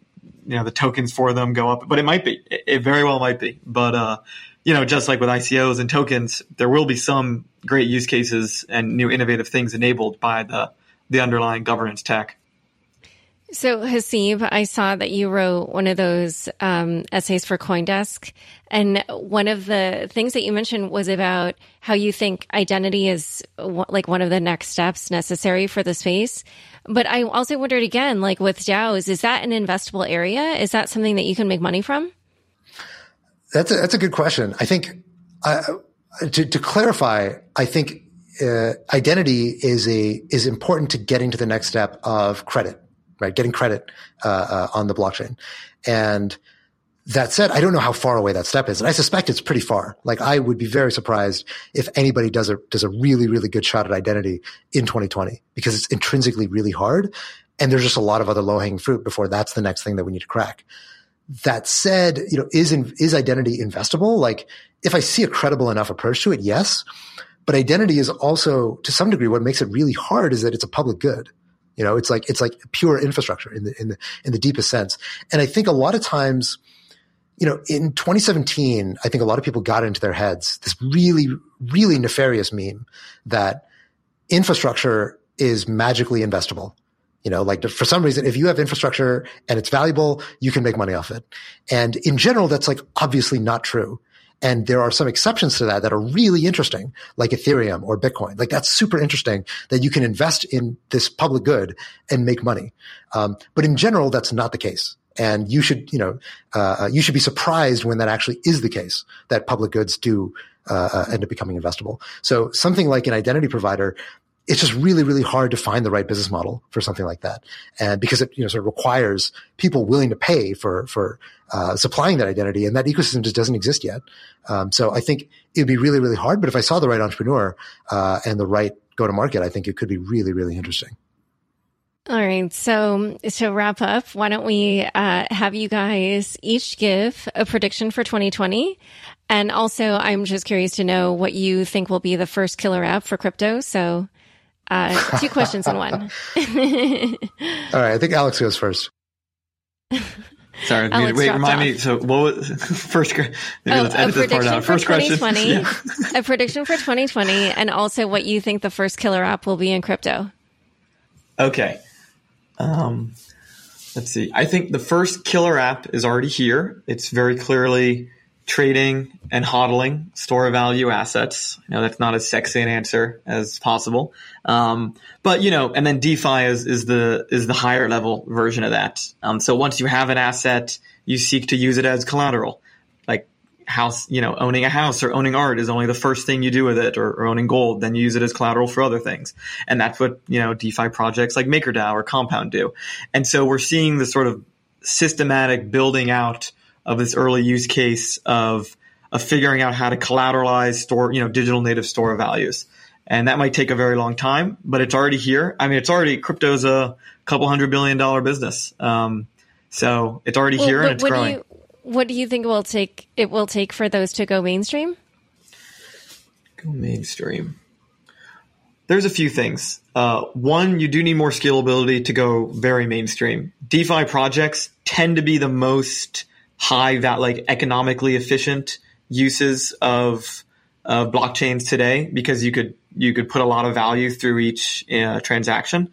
you know, the tokens for them go up, but it might be, it, it very well might be. But, uh, you know, just like with ICOs and tokens, there will be some great use cases and new innovative things enabled by the, the underlying governance tech. So, Haseeb, I saw that you wrote one of those um, essays for Coindesk. And one of the things that you mentioned was about how you think identity is w- like one of the next steps necessary for the space. But I also wondered again, like with DAOs, is that an investable area? Is that something that you can make money from? That's a, that's a good question. I think uh, to, to clarify, I think uh, identity is a is important to getting to the next step of credit right? Getting credit uh, uh, on the blockchain. And that said, I don't know how far away that step is, and I suspect it's pretty far. Like I would be very surprised if anybody does a does a really really good shot at identity in 2020 because it's intrinsically really hard, and there's just a lot of other low hanging fruit before that's the next thing that we need to crack. That said, you know, is is identity investable? Like if I see a credible enough approach to it, yes. But identity is also to some degree what makes it really hard is that it's a public good. You know, it's like it's like pure infrastructure in the in the in the deepest sense. And I think a lot of times, you know, in 2017, I think a lot of people got into their heads this really really nefarious meme that infrastructure is magically investable. You know, like for some reason, if you have infrastructure and it's valuable, you can make money off it. And in general, that's like obviously not true. And there are some exceptions to that that are really interesting, like Ethereum or Bitcoin. Like that's super interesting that you can invest in this public good and make money. Um, but in general, that's not the case. And you should, you know, uh, uh you should be surprised when that actually is the case that public goods do uh, uh, end up becoming investable. So something like an identity provider it's just really, really hard to find the right business model for something like that. And because it, you know, sort of requires people willing to pay for, for, uh, supplying that identity and that ecosystem just doesn't exist yet. Um, so I think it'd be really, really hard. But if I saw the right entrepreneur, uh, and the right go to market, I think it could be really, really interesting. All right. So to wrap up, why don't we uh, have you guys each give a prediction for 2020? And also, I'm just curious to know what you think will be the first killer app for crypto. So uh, two questions in one. All right. I think Alex goes first. Sorry, Alex wait, remind off. me. So, what was first? Maybe oh, let's edit this part out. First question. Yeah. a prediction for 2020, and also what you think the first killer app will be in crypto. Okay. Um, let's see. I think the first killer app is already here. It's very clearly trading and hodling store value assets. You know, that's not as sexy an answer as possible. Um, but you know, and then DeFi is, is the, is the higher level version of that. Um, so once you have an asset, you seek to use it as collateral. Like house, you know, owning a house or owning art is only the first thing you do with it or, or owning gold. Then you use it as collateral for other things. And that's what, you know, DeFi projects like MakerDAO or Compound do. And so we're seeing the sort of systematic building out of this early use case of of figuring out how to collateralize store, you know, digital native store of values. And that might take a very long time, but it's already here. I mean, it's already crypto's a couple hundred billion dollar business. Um, so it's already well, here and it's growing. Do you, what do you think will take it will take for those to go mainstream? Go mainstream. There's a few things. Uh, one, you do need more scalability to go very mainstream. DeFi projects tend to be the most high that like economically efficient uses of of blockchains today because you could you could put a lot of value through each uh, transaction.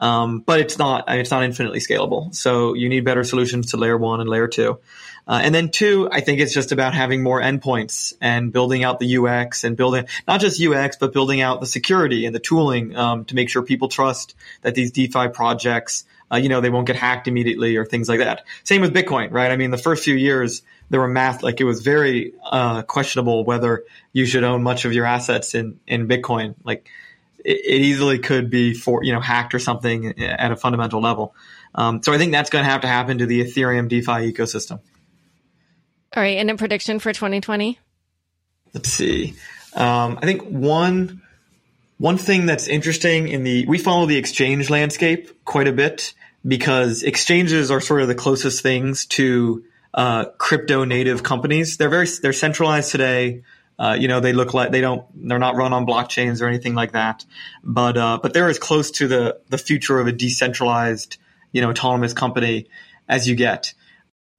Um, but it's not, it's not infinitely scalable. So you need better solutions to layer one and layer two. Uh, and then two, I think it's just about having more endpoints and building out the UX and building not just UX, but building out the security and the tooling um, to make sure people trust that these DeFi projects, uh, you know, they won't get hacked immediately or things like that. Same with Bitcoin, right? I mean, the first few years there were math like it was very uh, questionable whether you should own much of your assets in in Bitcoin. Like it, it easily could be for you know hacked or something at a fundamental level. Um, so I think that's going to have to happen to the Ethereum DeFi ecosystem. All right, and a prediction for 2020. Let's see. Um, I think one one thing that's interesting in the we follow the exchange landscape quite a bit because exchanges are sort of the closest things to uh, crypto native companies. They're very they're centralized today. Uh, you know, they look like they don't they're not run on blockchains or anything like that. But uh, but they're as close to the the future of a decentralized you know autonomous company as you get.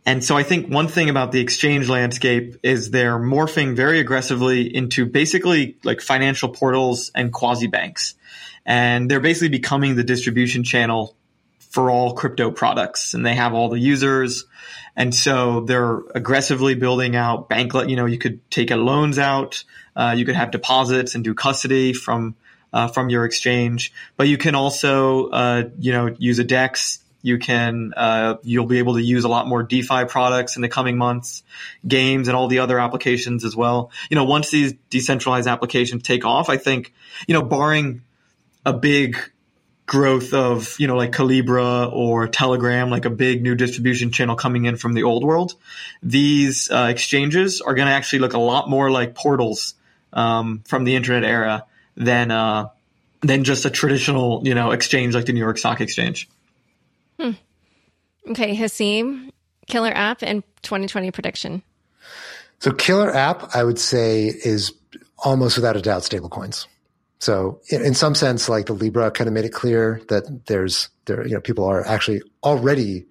And so I think one thing about the exchange landscape is they're morphing very aggressively into basically like financial portals and quasi banks. And they're basically becoming the distribution channel for all crypto products and they have all the users. And so they're aggressively building out bank, you know, you could take loans out, uh, you could have deposits and do custody from, uh, from your exchange, but you can also, uh, you know, use a DEX you can, uh, you'll be able to use a lot more DeFi products in the coming months, games and all the other applications as well. You know, once these decentralized applications take off, I think, you know, barring a big growth of, you know, like Calibra or Telegram, like a big new distribution channel coming in from the old world, these uh, exchanges are going to actually look a lot more like portals um, from the internet era than uh, than just a traditional, you know, exchange like the New York Stock Exchange. Hmm. Okay, Haseeb, killer app and 2020 prediction. So, killer app, I would say, is almost without a doubt stablecoins. So, in, in, some sense, like the Libra kind of made it clear that there's there, you know, people are actually already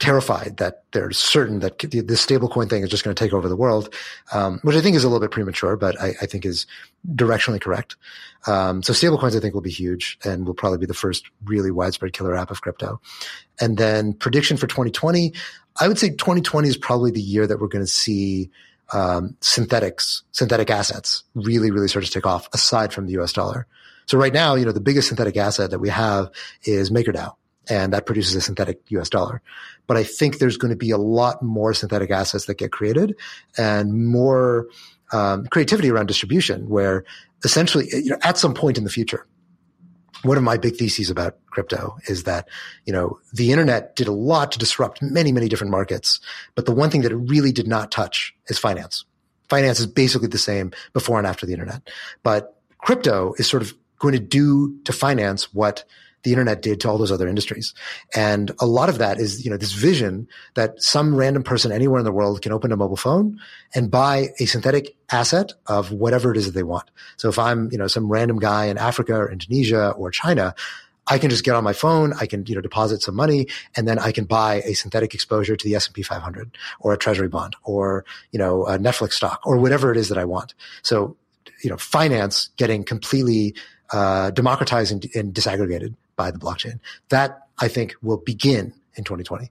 terrified that they're certain that this stablecoin thing is just going to take over the world, um, which I think is a little bit premature, but I, I think is directionally correct. Um, so stablecoins, I think, will be huge and will probably be the first really widespread killer app of crypto. And then prediction for 2020, I would say 2020 is probably the year that we're going to see um, synthetics, synthetic assets really, really start to take off aside from the US dollar. So right now, you know, the biggest synthetic asset that we have is MakerDAO and that produces a synthetic US dollar. But I think there's going to be a lot more synthetic assets that get created and more um, creativity around distribution where essentially you know, at some point in the future, one of my big theses about crypto is that, you know, the internet did a lot to disrupt many, many different markets. But the one thing that it really did not touch is finance. Finance is basically the same before and after the internet. But crypto is sort of going to do to finance what the internet did to all those other industries. And a lot of that is, you know, this vision that some random person anywhere in the world can open a mobile phone and buy a synthetic asset of whatever it is that they want. So if I'm, you know, some random guy in Africa or Indonesia or China, I can just get on my phone, I can, you know, deposit some money and then I can buy a synthetic exposure to the S&P 500 or a treasury bond or, you know, a Netflix stock or whatever it is that I want. So, you know, finance getting completely uh, democratized and, and disaggregated by the blockchain. That I think will begin in 2020.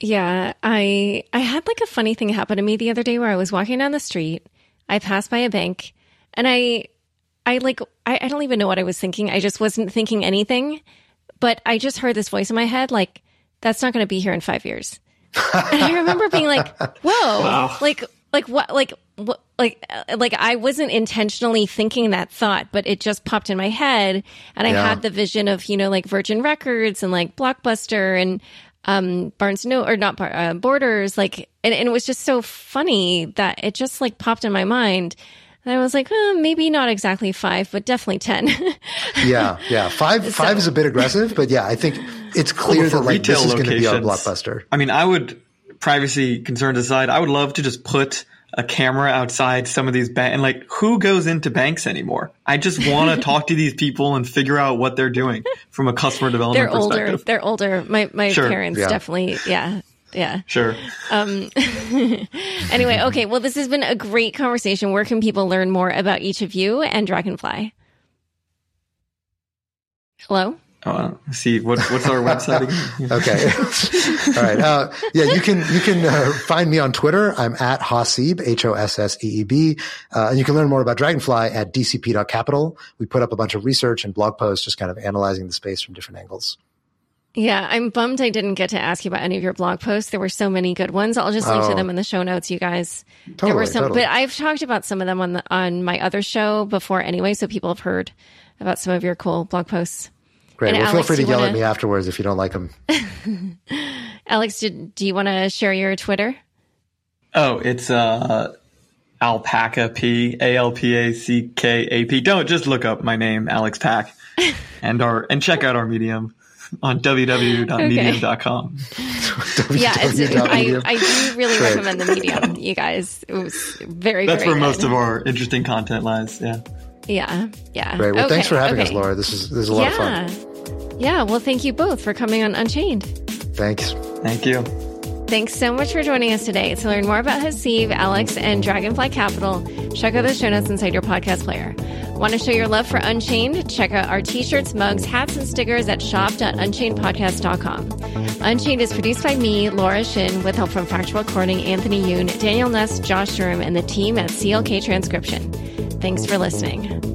Yeah, I I had like a funny thing happen to me the other day where I was walking down the street. I passed by a bank and I I like I, I don't even know what I was thinking. I just wasn't thinking anything. But I just heard this voice in my head like, that's not gonna be here in five years. and I remember being like, whoa, wow. like like what like what like like I wasn't intentionally thinking that thought, but it just popped in my head, and I yeah. had the vision of you know like Virgin Records and like Blockbuster and um Barnes No or not uh, Borders, like, and, and, it was just so funny that it just like popped in my mind. And I was like, oh, maybe not exactly five, but definitely ten. yeah, yeah, five so, five is a bit aggressive, but yeah, I think it's clear well, that like this is going to be our blockbuster. I mean, I would privacy concerns aside, I would love to just put a camera outside some of these banks and like who goes into banks anymore? I just want to talk to these people and figure out what they're doing from a customer development they're older. They're older. My my sure. parents yeah. definitely yeah. Yeah. Sure. Um, anyway, okay. Well, this has been a great conversation. Where can people learn more about each of you and Dragonfly? Hello? Uh, see what, what's our website again? okay. All right. Uh, yeah, you can you can uh, find me on Twitter. I'm at Hosseeb, H O S S E E B, uh, and you can learn more about Dragonfly at dcp.capital. We put up a bunch of research and blog posts, just kind of analyzing the space from different angles. Yeah, I'm bummed I didn't get to ask you about any of your blog posts. There were so many good ones. I'll just link oh. to them in the show notes, you guys. Totally, there were some, totally. but I've talked about some of them on the on my other show before anyway, so people have heard about some of your cool blog posts. Great. And well, Alex, feel free to yell wanna... at me afterwards if you don't like them. Alex, did, do you want to share your Twitter? Oh, it's uh, Alpacka P A L P A C K A P. Don't just look up my name, Alex Pack, and our and check out our Medium on www.medium.com. Okay. yeah, I, I do really Great. recommend the Medium, you guys. It was very. Good. That's very where good. most of our interesting content lies. Yeah. Yeah. Yeah. Great. Well, okay, thanks for having okay. us, Laura. This is this is a lot yeah. of fun. Yeah. Well, thank you both for coming on Unchained. Thanks. Thank you. Thanks so much for joining us today. To learn more about Haseeb, Alex, and Dragonfly Capital, check out the show notes inside your podcast player. Want to show your love for Unchained? Check out our t shirts, mugs, hats, and stickers at shop.unchainedpodcast.com. Unchained is produced by me, Laura Shin, with help from Fractal Recording, Anthony Yoon, Daniel Nuss, Josh Sherm, and the team at CLK Transcription. Thanks for listening.